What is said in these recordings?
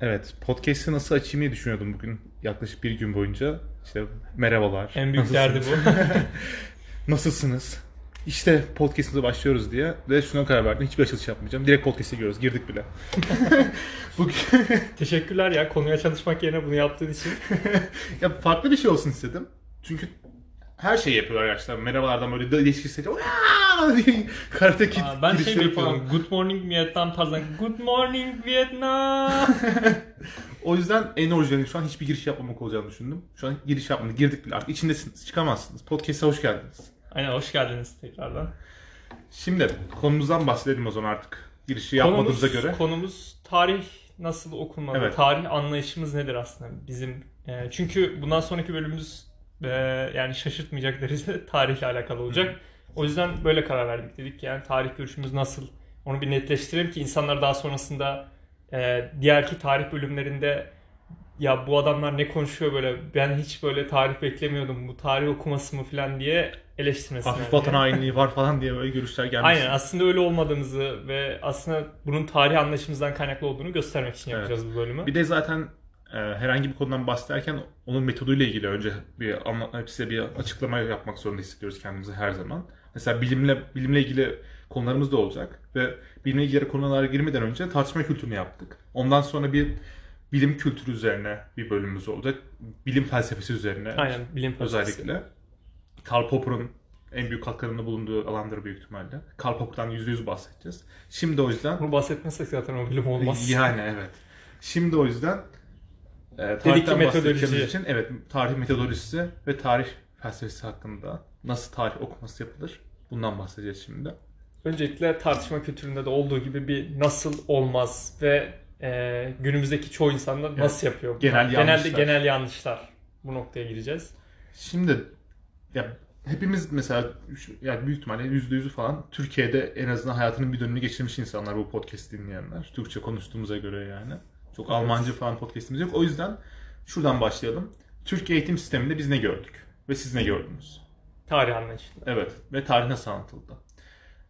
Evet, podcast'i nasıl açayım diye düşünüyordum bugün yaklaşık bir gün boyunca. İşte merhabalar. En büyük derdi bu. Nasılsınız? İşte podcast'imize başlıyoruz diye ve şuna karar verdim. Hiçbir açılış yapmayacağım. Direkt podcast'e giriyoruz. Girdik bile. bugün Teşekkürler ya konuya çalışmak yerine bunu yaptığın için. ya farklı bir şey olsun istedim. Çünkü her şeyi yapıyorlar gerçekten. Merhabalardan böyle de değişik seçiyor. Karate Kid Aa, ben şey yapıyorum. Good morning Vietnam tarzında. Good morning Vietnam. O yüzden en orijinali şu an hiçbir giriş yapmamak olacağını düşündüm. Şu an giriş yapmadık. Girdik bile artık. içindesiniz. Çıkamazsınız. Podcast'a hoş geldiniz. Aynen hoş geldiniz tekrardan. Şimdi konumuzdan bahsedelim o zaman artık. Girişi yapmadığımıza konumuz, göre. Konumuz tarih nasıl okunmalı? Evet. Tarih anlayışımız nedir aslında bizim? e, çünkü bundan sonraki bölümümüz e, yani şaşırtmayacak derecede tarihle alakalı olacak. O yüzden böyle karar verdik dedik ki yani tarih görüşümüz nasıl? Onu bir netleştirelim ki insanlar daha sonrasında e, diğerki tarih bölümlerinde ya bu adamlar ne konuşuyor böyle ben hiç böyle tarih beklemiyordum bu tarih okuması mı falan diye eleştirmesinler. Hafif vatan hainliği var falan diye böyle görüşler gelmiş. Aynen aslında öyle olmadığımızı ve aslında bunun tarih anlayışımızdan kaynaklı olduğunu göstermek için yapacağız bu bölümü. Bir de zaten herhangi bir konudan bahsederken onun metoduyla ilgili önce bir anlatma, size bir açıklama yapmak zorunda hissediyoruz kendimizi her zaman. Mesela bilimle bilimle ilgili konularımız da olacak ve bilimle ilgili konulara girmeden önce tartışma kültürünü yaptık. Ondan sonra bir bilim kültürü üzerine bir bölümümüz olacak. Bilim felsefesi üzerine Aynen bilim felsefesi. özellikle. Karl Popper'ın en büyük katkılarında bulunduğu alandır büyük ihtimalle. Karl Popper'dan %100 bahsedeceğiz. Şimdi o yüzden Bunu bahsetmezsek zaten o bilim olmaz. yani evet. Şimdi o yüzden e, tarihten metodoloji. için evet tarih metodolojisi ve tarih felsefesi hakkında nasıl tarih okuması yapılır bundan bahsedeceğiz şimdi. Öncelikle tartışma kültüründe de olduğu gibi bir nasıl olmaz ve e, günümüzdeki çoğu insanda nasıl yapıyor? Genel Genelde yanlışlar. genel yanlışlar. Bu noktaya gireceğiz. Şimdi ya hepimiz mesela yani büyük ihtimalle %100'ü falan Türkiye'de en azından hayatının bir dönemini geçirmiş insanlar bu podcast dinleyenler. Türkçe konuştuğumuza göre yani. Çok Almancı falan podcastimiz yok. O yüzden şuradan başlayalım. Türkiye eğitim sisteminde biz ne gördük? Ve siz ne gördünüz? Tarih anlayışında. Evet. Ve tarih nasıl anlatıldı?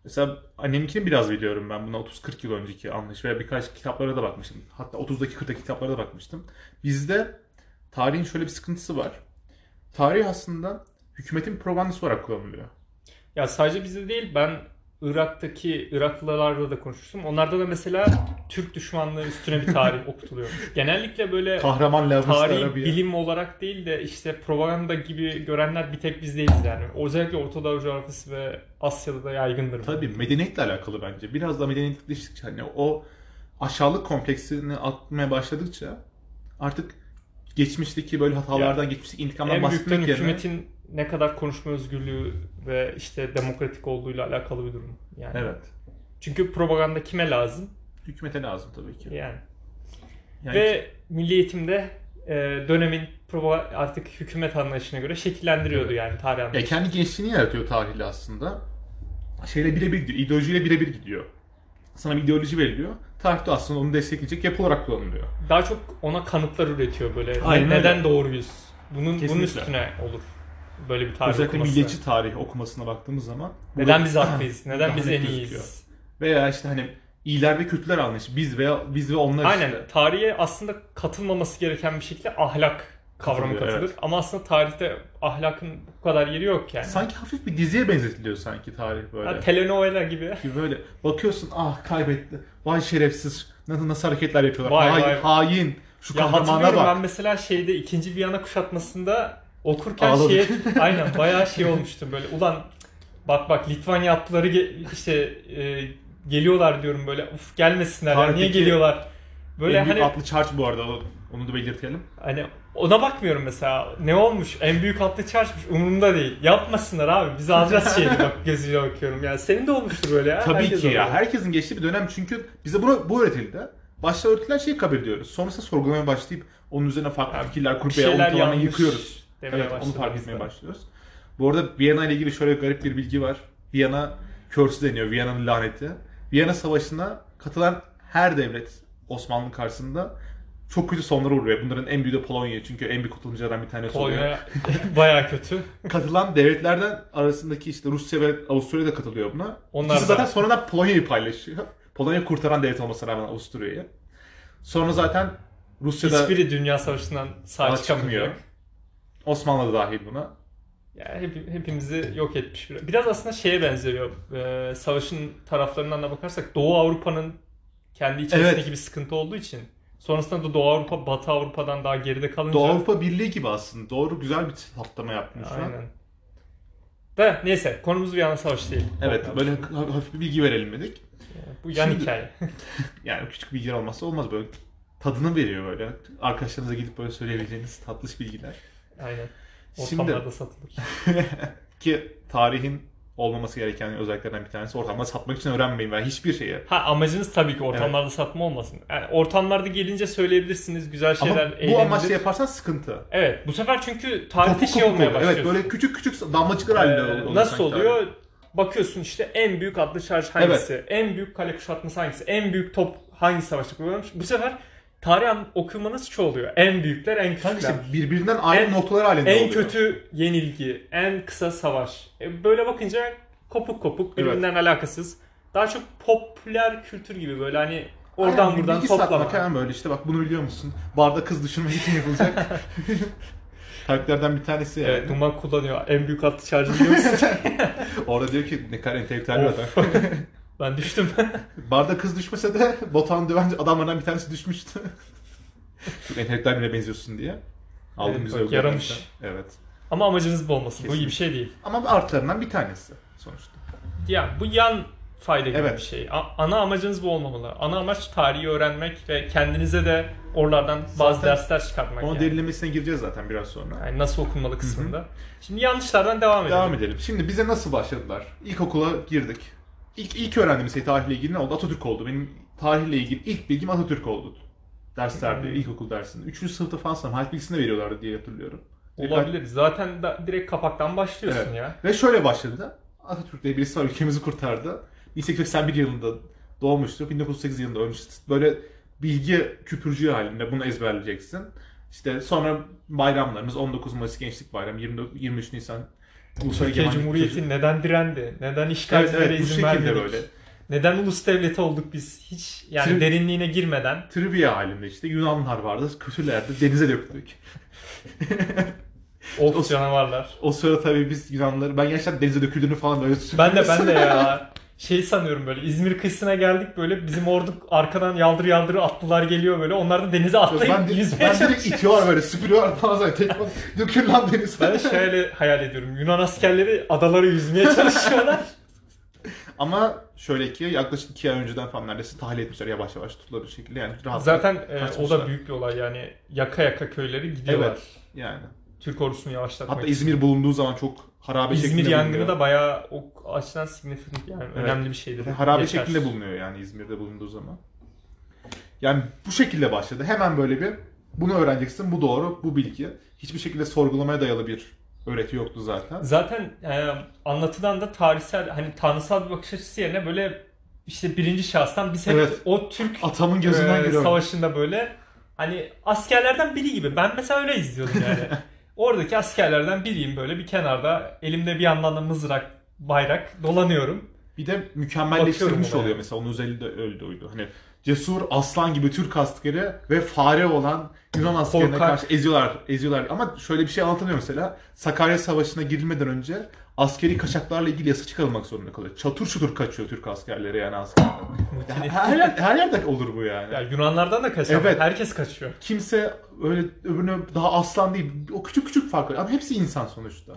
Mesela annemkini biraz biliyorum ben. Buna 30-40 yıl önceki anlayış veya birkaç kitaplara da bakmıştım. Hatta 30'daki 40'daki kitaplara da bakmıştım. Bizde tarihin şöyle bir sıkıntısı var. Tarih aslında hükümetin propagandası olarak kullanılıyor. Ya sadece bizde değil ben Irak'taki Iraklılarla da konuşmuştum. Onlarda da mesela Türk düşmanlığı üstüne bir tarih okutuluyormuş. Genellikle böyle Kahraman tarih bilim olarak değil de işte propaganda gibi görenler bir tek biz değiliz yani. Özellikle Orta Doğu coğrafyası ve Asya'da da yaygındır. Tabii medeniyetle alakalı bence. Biraz da medeniyetleştikçe hani o aşağılık kompleksini atmaya başladıkça artık geçmişteki böyle hatalardan, geçmişteki intikamdan bahsetmek yerine hükümetin ne kadar konuşma özgürlüğü ve işte demokratik olduğuyla alakalı bir durum. Yani. evet. Çünkü propaganda kime lazım? Hükümete lazım tabii ki. Yani. Yani Ve milli eğitimde e, dönemin artık hükümet anlayışına göre şekillendiriyordu Evet. yani tarih Ya anlayışı. kendi gençliğini yaratıyor tarihle aslında. Şeyle birebir gidiyor, ideolojiyle birebir gidiyor. Sana bir ideoloji veriliyor. Tarihte aslında onu destekleyecek yapı olarak kullanılıyor. Daha çok ona kanıtlar üretiyor böyle. Ne- Aynen öyle. neden doğruyuz? Bunun bunun Kesinlikle. üstüne olur böyle bir tarih Özellikle okuması. milliyetçi tarih okumasına baktığımız zaman. Neden biz haklıyız? Neden biz en gözüküyor. iyiyiz? Veya işte hani iyiler ve kötüler anlayışı. Biz veya biz ve onlar Aynen. işte. Tarihe aslında katılmaması gereken bir şekilde ahlak kavramı Katılıyor, katılır. evet. Ama aslında tarihte ahlakın bu kadar yeri yok yani. Sanki hafif bir diziye benzetiliyor sanki tarih böyle. Ha, telenovela gibi. Ki böyle bakıyorsun ah kaybetti. Vay şerefsiz. Nasıl, nasıl hareketler yapıyorlar. Vay, Hay- vay. Hain. Şu Ya kahramana bak. ben mesela şeyde ikinci Viyana kuşatmasında okurken Ağladık. şeye aynen bayağı şey olmuştum böyle ulan bak bak Litvanya atlıları ge- işte e, geliyorlar diyorum böyle uf gelmesinler ya, niye Tarihteki geliyorlar böyle en büyük hani atlı charge bu arada onu da belirtelim. hani ona bakmıyorum mesela ne olmuş en büyük atlı çarşmış umurumda değil yapmasınlar abi biz alacağız şeyini bak gözüyle bakıyorum yani senin de olmuştur böyle ya Tabii Herkes ki ya. Herkesin geçtiği bir dönem çünkü bize bunu bu öğretildi. Başta öğretilen şeyi kabul ediyoruz. Sonrasında sorgulamaya başlayıp onun üzerine farklı Yani fikirler kurup veya yıkıyoruz. Demeye Evet onu fark etmeye başlıyoruz. Bu arada Viyana ile ilgili şöyle garip bir bilgi var. Viyana Curse deniyor. Viyana'nın laneti. Viyana Savaşı'na katılan her devlet Osmanlı karşısında çok kötü sonlara uğruyor. Bunların en büyüğü de Polonya. Çünkü en büyük katılımcılardan bir tanesi oluyor. Polonya bayağı kötü Katılan devletlerden arasındaki işte Rusya ve Avusturya da katılıyor buna. Onlar İkisi da- zaten sonradan Polonya'yı paylaşıyor. Polonya kurtaran devlet olmasına rağmen Avusturya'yı. Sonra zaten Rusya'da Hiçbiri Dünya Savaşı'ndan sağ sağ çıkamıyor. Osmanlı da dahil buna. Yani hep- hepimizi yok etmiş. Biraz, biraz aslında şeye benziyor. Ee, savaşın taraflarından da bakarsak Doğu Avrupa'nın kendi içerisindeki Evet. bir sıkıntı olduğu için sonrasında da Doğu Avrupa Batı Avrupa'dan daha geride kalınca Doğu Avrupa Birliği gibi aslında. Doğru güzel bir şu an. Aynen. Da neyse konumuz Viyana Savaşı değil. Evet böyle ha- hafif bir bilgi verelim dedik. Bu yan Şimdi- hikaye. Yani küçük bilgiler olmazsa olmaz böyle. Tadını veriyor böyle. Arkadaşlarınıza gidip böyle söyleyebileceğiniz tatlış bilgiler. Aynen. Şimdi Ortamlarda satılır. ki tarihin olmaması gereken özelliklerden bir tanesi ortamda satmak için öğrenmeyin veya hiçbir şeyi. Ha amacınız tabii ki ortamlarda satma olmasın. Yani ortamlarda gelince söyleyebilirsiniz güzel Ama şeyler. bu eğlenilir. amaçla yaparsan sıkıntı. Evet bu sefer çünkü tarihte şey olmaya başlıyor. Evet böyle küçük küçük damlacıklar halinde Ee, oluyor. nasıl oluyor? tarih. Bakıyorsun işte en büyük adlı şarj hangisi? En büyük kale kuşatması hangisi? En büyük top hangi savaşta kullanılmış? Bu sefer tarih an- okumanız çoğuluyor. En büyükler, en Kanka küçükler. işte birbirinden aynı En- noktalar halinde En oluyor. kötü yenilgi, en kısa savaş. E, Böyle bakınca kopuk kopuk, birbirinden alakasız. Daha çok popüler kültür gibi böyle hani oradan Aynen, buradan bilgi toplama. satmak hemen böyle işte bak bunu biliyor musun? Barda kız düşürmek için yapılacak. Taktiklerden bir tanesi yani. Evet, Duman kullanıyor. En büyük atlı şarjı biliyor musun? Orada diyor ki ne kadar entelektüel bir adam. Ben düştüm. Barda kız düşmese de Botan dövence adamlardan bir tanesi düşmüştü. Çok entelektüel birine benziyorsun diye. Aldım Evet, güzel yaramış. Evet. Ama amacınız bu olmasın. Bu iyi bir Kesinlikle. şey değil. Ama artılarından bir tanesi sonuçta. Ya bu yan fayda gibi Evet. bir şey. A- ana amacınız bu olmamalı. Ana amaç tarihi öğrenmek ve kendinize de oralardan bazı Zaten dersler çıkartmak. Onun yani. derinlemesine gireceğiz zaten biraz sonra. Yani nasıl okunmalı kısmında. Şimdi yanlışlardan devam edelim. Devam edelim. Şimdi bize nasıl başladılar? İlkokula girdik. İlk, ilk öğrendiğimiz şey tarihle ilgili ne oldu? Atatürk oldu. Benim tarihle ilgili ilk bilgim Atatürk oldu. Derslerde, Hmm. ilkokul dersinde. Üçüncü sınıfta falan sanırım. Hayat bilgisini veriyorlardı diye hatırlıyorum. Olabilir. Zaten da direkt kapaktan başlıyorsun Evet. ya. Ve şöyle başladı. Atatürk diye birisi var ülkemizi kurtardı. 1881 yılında doğmuştu. 1908 yılında ölmüştü. Böyle bilgi küpürcüğü halinde bunu ezberleyeceksin. İşte sonra bayramlarımız 19 Mayıs Gençlik Bayramı, 24, 23 Nisan Ulusal Türkiye Cumhuriyeti neden direndi? Neden Evet, işgalcilere evet bu izin vermedik? böyle. Neden ulus devleti olduk biz? Hiç yani Tri- derinliğine girmeden. Trivia halinde işte Yunanlılar vardı. Kötülerdi. Denize döktük. Of O- canavarlar. O sırada tabii biz Yunanlıları ben gerçekten denize döküldüğünü falan böyle Ben de ben de ya. Şey sanıyorum böyle İzmir kıyısına geldik böyle bizim ordu arkadan yaldır yaldır atlılar geliyor böyle. Onlar da denize atlayıp ben, de, yüzmeye ben direkt itiyorlar böyle süpürüyorlar falan zaten. Tek dökül lan denize. Ben şöyle hayal ediyorum. Yunan askerleri adaları yüzmeye çalışıyorlar. Ama şöyle ki yaklaşık iki ay önceden falan neredeyse tahliye etmişler yavaş yavaş tutular bir şekilde yani rahat. Zaten e, o da büyük bir olay yani. Yaka yaka köyleri gidiyorlar. Evet yani. Türk ordusunu yavaşlatmak Hatta için. İzmir bulunduğu zaman çok harabe İzmir şeklinde yangını bulunuyor. da bayağı o açıdan signifikant yani Evet. önemli bir şeydir. harabe Geçer. şeklinde bulunuyor yani İzmir'de bulunduğu zaman. Yani bu şekilde başladı. Hemen böyle bir bunu öğreneceksin. Bu doğru, bu bilgi. Hiçbir şekilde sorgulamaya dayalı bir öğreti yoktu zaten. Zaten e, anlatıdan da tarihsel hani tanrısal bir bakış açısı yerine böyle işte birinci şahstan biz hep Evet. o Türk Atamın gözünden e, savaşında böyle hani askerlerden biri gibi. Ben mesela öyle izliyordum yani. Oradaki askerlerden biriyim böyle bir kenarda elimde bir yandan da mızrak, bayrak dolanıyorum. Bir de mükemmelleştirilmiş Bakıyorum oluyor olaya. mesela. Onun özelliği de öyle oydu. Hani cesur aslan gibi Türk askeri ve fare olan Yunan askerine Korkak. karşı eziyorlar, eziyorlar. Ama şöyle bir şey anlatılıyor mesela. Sakarya Savaşı'na girilmeden önce askeri kaçaklarla ilgili yasa çıkarılmak zorunda kalıyor. Çatır çutur kaçıyor Türk askerleri yani askerler. Her, yer, her yerde olur bu yani. Ya Yunanlardan da kaçıyor. Evet. Herkes kaçıyor. Kimse öyle öbürüne daha aslan değil. O küçük küçük farklar. Ama hepsi insan sonuçta.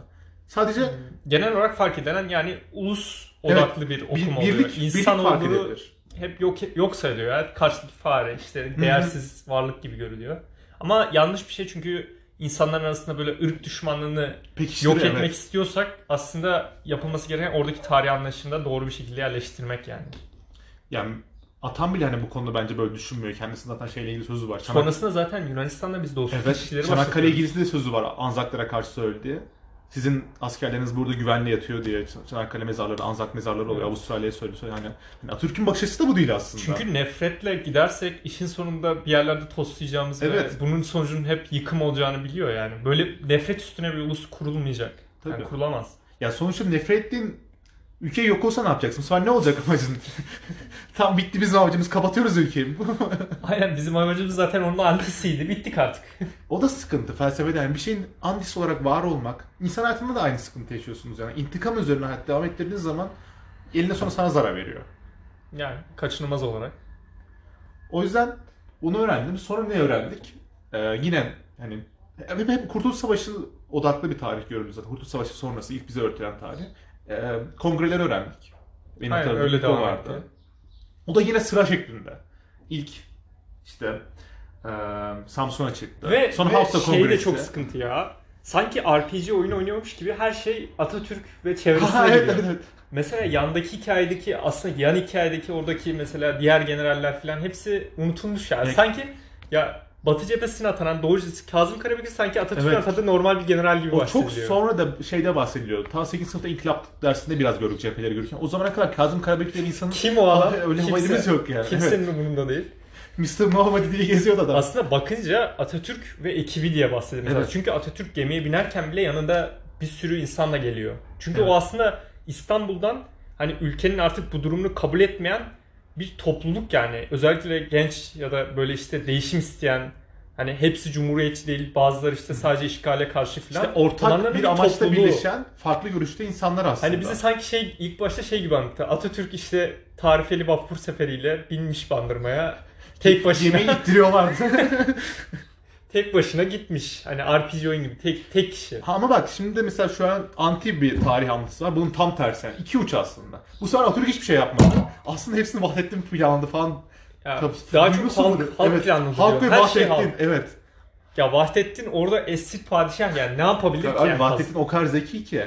Sadece Genel olarak fark edilen yani ulus odaklı bir bir, okuma birlik, oluyor. birlik İnsan fark olduğu. Hep yok yok sayılıyor. Yani karşıdaki fare işte değersiz varlık gibi görülüyor. Ama yanlış bir şey çünkü insanların arasında böyle ırk düşmanlığını Pekiştiriyor, yok etmek evet. istiyorsak aslında yapılması gereken oradaki tarih anlayışında doğru bir şekilde yerleştirmek yani. Yani Atam bile hani bu konuda bence böyle düşünmüyor. Kendisinin zaten şeyle ilgili sözü var. Çanak- Sonrasında zaten Yunanistan'da biz dostluk Evet, ilişkileri Çanakkale başlatıyoruz. ilgisi de sözü var Anzaklara karşı söylediği. Sizin askerleriniz burada güvenli yatıyor diye Çanakkale mezarları, Anzak mezarları oluyor. Evet. Avustralya'ya söylüyor. Yani, yani Atatürk'ün bakış açısı da bu değil aslında. Çünkü nefretle gidersek işin sonunda bir yerlerde toslayacağımız Evet. ve bunun sonucunun hep yıkım olacağını biliyor yani. Böyle nefret üstüne bir ulus kurulmayacak. Yani Tabii. kurulamaz. ya sonuçta nefret ettiğin Ülke yok olsa ne yapacaksın? Sonra ne olacak amacın? Tam bitti bizim amacımız kapatıyoruz ülkeyi. Aynen bizim amacımız zaten onun antisiydi. Bittik artık. o da sıkıntı felsefede yani bir şeyin antisi olarak var olmak. İnsan hayatında da aynı sıkıntı yaşıyorsunuz yani. İntikam üzerine hayat devam ettirdiğiniz zaman eline sonra sana zarar veriyor. Yani kaçınılmaz olarak. O yüzden bunu öğrendim. Sonra ne öğrendik? Ee, yine hani hep, hep Kurtuluş Savaşı odaklı bir tarih görüyoruz zaten. Kurtuluş Savaşı sonrası ilk bize öğretilen tarih. Ee, kongreleri öğrendik. Benim Aynen öyle devam vardı. etti. O da yine sıra şeklinde. İlk işte e, Samsun'a çıktı. Ve, Sonra ve Hafsa şey de çok sıkıntı ya. Sanki RPG oyunu oynuyormuş gibi her şey Atatürk ve çevresine Ha, evet, gidiyor. evet, evet. Mesela yandaki hikayedeki aslında yan hikayedeki oradaki mesela diğer generaller falan hepsi unutulmuş yani. Evet. Sanki ya Batı cephesine atanan Doğu cephesi Kazım Karabekir sanki Atatürk'ün Evet. atadığı normal bir general gibi O çok bahsediliyor. sonra da şeyde bahsediliyor. Ta 8. sınıfta inkılap dersinde biraz gördük cepheleri görürken. O zamana kadar Kazım Karabekir insanın Kim o adam? öyle Kimse- yok yani. Kimsenin umurunda değil. Evet. Mr. Nobody diye geziyordu adam. Aslında bakınca Atatürk ve ekibi diye bahsediyoruz. Evet. Çünkü Atatürk gemiye binerken bile yanında bir sürü insanla geliyor. Çünkü Evet. o aslında İstanbul'dan hani ülkenin artık bu durumunu kabul etmeyen bir topluluk yani. Özellikle genç ya da böyle işte değişim isteyen hani hepsi cumhuriyetçi değil bazıları işte sadece işgale karşı falan. İşte ortak bir bir topluluğu. birleşen farklı görüşte insanlar aslında. Hani bize sanki şey ilk başta şey gibi anlattı. Atatürk işte tarifeli vapur seferiyle binmiş bandırmaya. Tek başına Yemeği ittiriyorlardı. tek başına gitmiş. Hani RPG oyun gibi tek tek kişi. Ha, Ama bak şimdi de mesela şu an anti bir tarih anlatısı var. Bunun tam tersi yani. İki uç aslında. Bu sefer Atatürk hiçbir şey yapmadı. Aslında hepsini Vahdettin planladı falan. Ya, Tabii, daha çok halk, halk evet. planladı Halk diyor. ve Her şey Vahdettin. halk. Evet. Ya Vahdettin orada esir padişah yani ne yapabilir ki? Abi yani? Vahdettin o kadar zeki ki.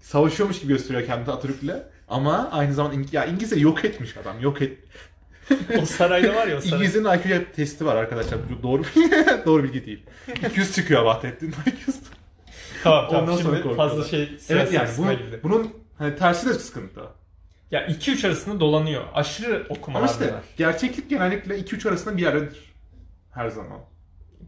Savaşıyormuş gibi gösteriyor kendini Atatürk'le. Ama aynı zamanda İng- ya İngilizce yok etmiş adam. Yok et. O sarayda var ya o saray. İngilizcenin IQ testi var arkadaşlar. Bu doğru doğru bilgi değil. 200 çıkıyor Vahdettin. 200. Tamam tamam Ondan sonra şimdi korkuyorlar. fazla şey Evet yani kısma bunun, hani tersi de sıkıntı. Ya 2-3 arasında dolanıyor. Aşırı Ama okumalar işte bunlar. gerçeklik genellikle 2-3 arasında bir yerdedir. Her zaman.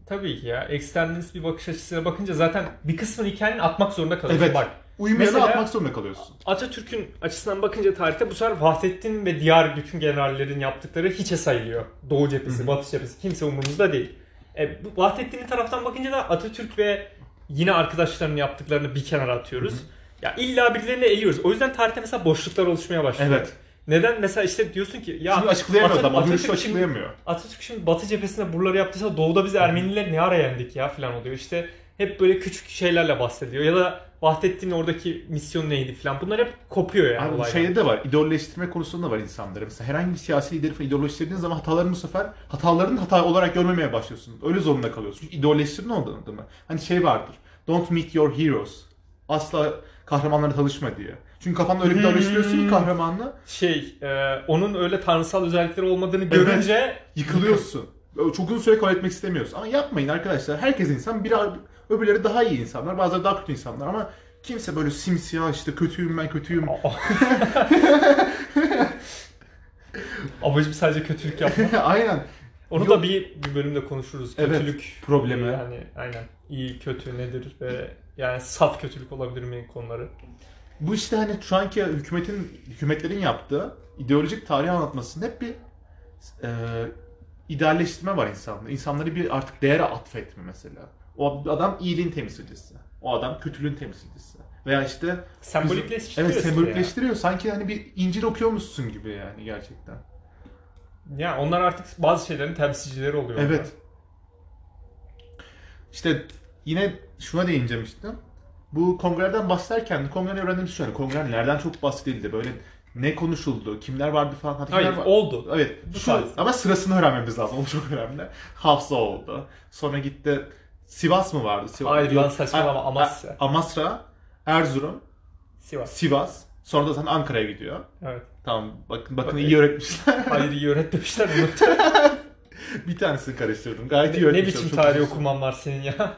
Tabii ki ya. Eksternalist bir bakış açısına bakınca zaten bir kısmını hikayenin atmak zorunda kalıyorsun. Evet. Bak Uyumayanı Mesela- atmak zorunda kalıyorsun. Atatürk'ün açısından bakınca tarihte bu sefer Vahdettin ve diğer bütün generallerin yaptıkları hiçe sayılıyor. Doğu cephesi. Batı cephesi kimse umurumuzda değil. E, bu Vahdettin'in taraftan bakınca da Atatürk ve yine arkadaşlarının yaptıklarını bir kenara atıyoruz. Hı hı. Ya illa birilerini eliyoruz. O yüzden tarihte mesela boşluklar oluşmaya başlıyor. Evet. Neden? Mesela işte diyorsun ki ya Çünkü açıklayamıyor Atatürk- adam. Atatürk şimdi- açıklayamıyor. Atatürk şimdi Batı cephesinde buraları yaptıysa Doğu'da biz Ermeniler ne ara yendik ya falan oluyor. İşte hep böyle küçük şeylerle bahsediyor. Ya da Vahdettin'in oradaki misyon neydi falan. Bunlar hep kopuyor yani Abi bu şeyde de var. İdeolleştirme konusunda da var insanları. Mesela herhangi bir siyasi lideri falan ideolleştirdiğin zaman hatalarını bu sefer hatalarını hata olarak görmemeye başlıyorsun. Öyle zorunda kalıyorsun. Çünkü ideolleştirme oldu değil mi? Hani şey vardır. Don't meet your heroes. Asla kahramanlara tanışma diye. Çünkü kafanda öyle bir Hmm. ideolleştiriyorsun ki kahramanla Şey, e, onun öyle tanrısal özellikleri olmadığını görünce yıkılıyorsun. Çok uzun süre kabul etmek istemiyorsun. Ama yapmayın arkadaşlar. Herkes insan. Biri, öbürleri daha iyi insanlar. Bazıları daha kötü insanlar ama kimse böyle simsiyah işte kötüyüm ben kötüyüm. amacım sadece kötülük yapmak. Aynen. Onu Yok. da bir, bir bölümde konuşuruz. Evet, Kötülük problemi. Yani aynen iyi kötü nedir ve yani saf kötülük olabilir mi konuları. Bu işte hani şu anki hükümetin hükümetlerin yaptığı ideolojik tarih anlatmasında hep bir e, idealleştirme var insanda. İnsanları bir artık değere atfetme mesela. O adam iyiliğin temsilcisi. O adam kötülüğün temsilcisi. Veya işte Sembolikleştiriyor evet sembolikleştiriyor. Sanki hani bir İncil okuyormuşsun gibi yani gerçekten. Ya. ya onlar artık bazı şeylerin temsilcileri oluyor. Evet. İşte yine şuna değineceğim işte. Bu kongreden bahsederken kongreden öğrendiğimiz şu hani kongre nereden çok bahsedildi. Böyle ne konuşuldu, kimler vardı falan. Hatta Hayır var- oldu. Evet. Bu Şu, tarz. ama sırasını öğrenmemiz lazım. O çok önemli. Hafsa oldu. Sonra gitti Sivas mı vardı? Sivas. Hayır, lan saçmalama, Amasya. Amasra, Erzurum, Sivas. Sivas. Sonra da zaten Ankara'ya gidiyor. Evet. Tamam bakın bakın Bak- iyi öğretmişler. Hayır iyi öğretmemişler bunu. bir tanesini karıştırdım. Gayet iyi ne, ne öğretmişler. biçim Çok tarih okuman var senin ya?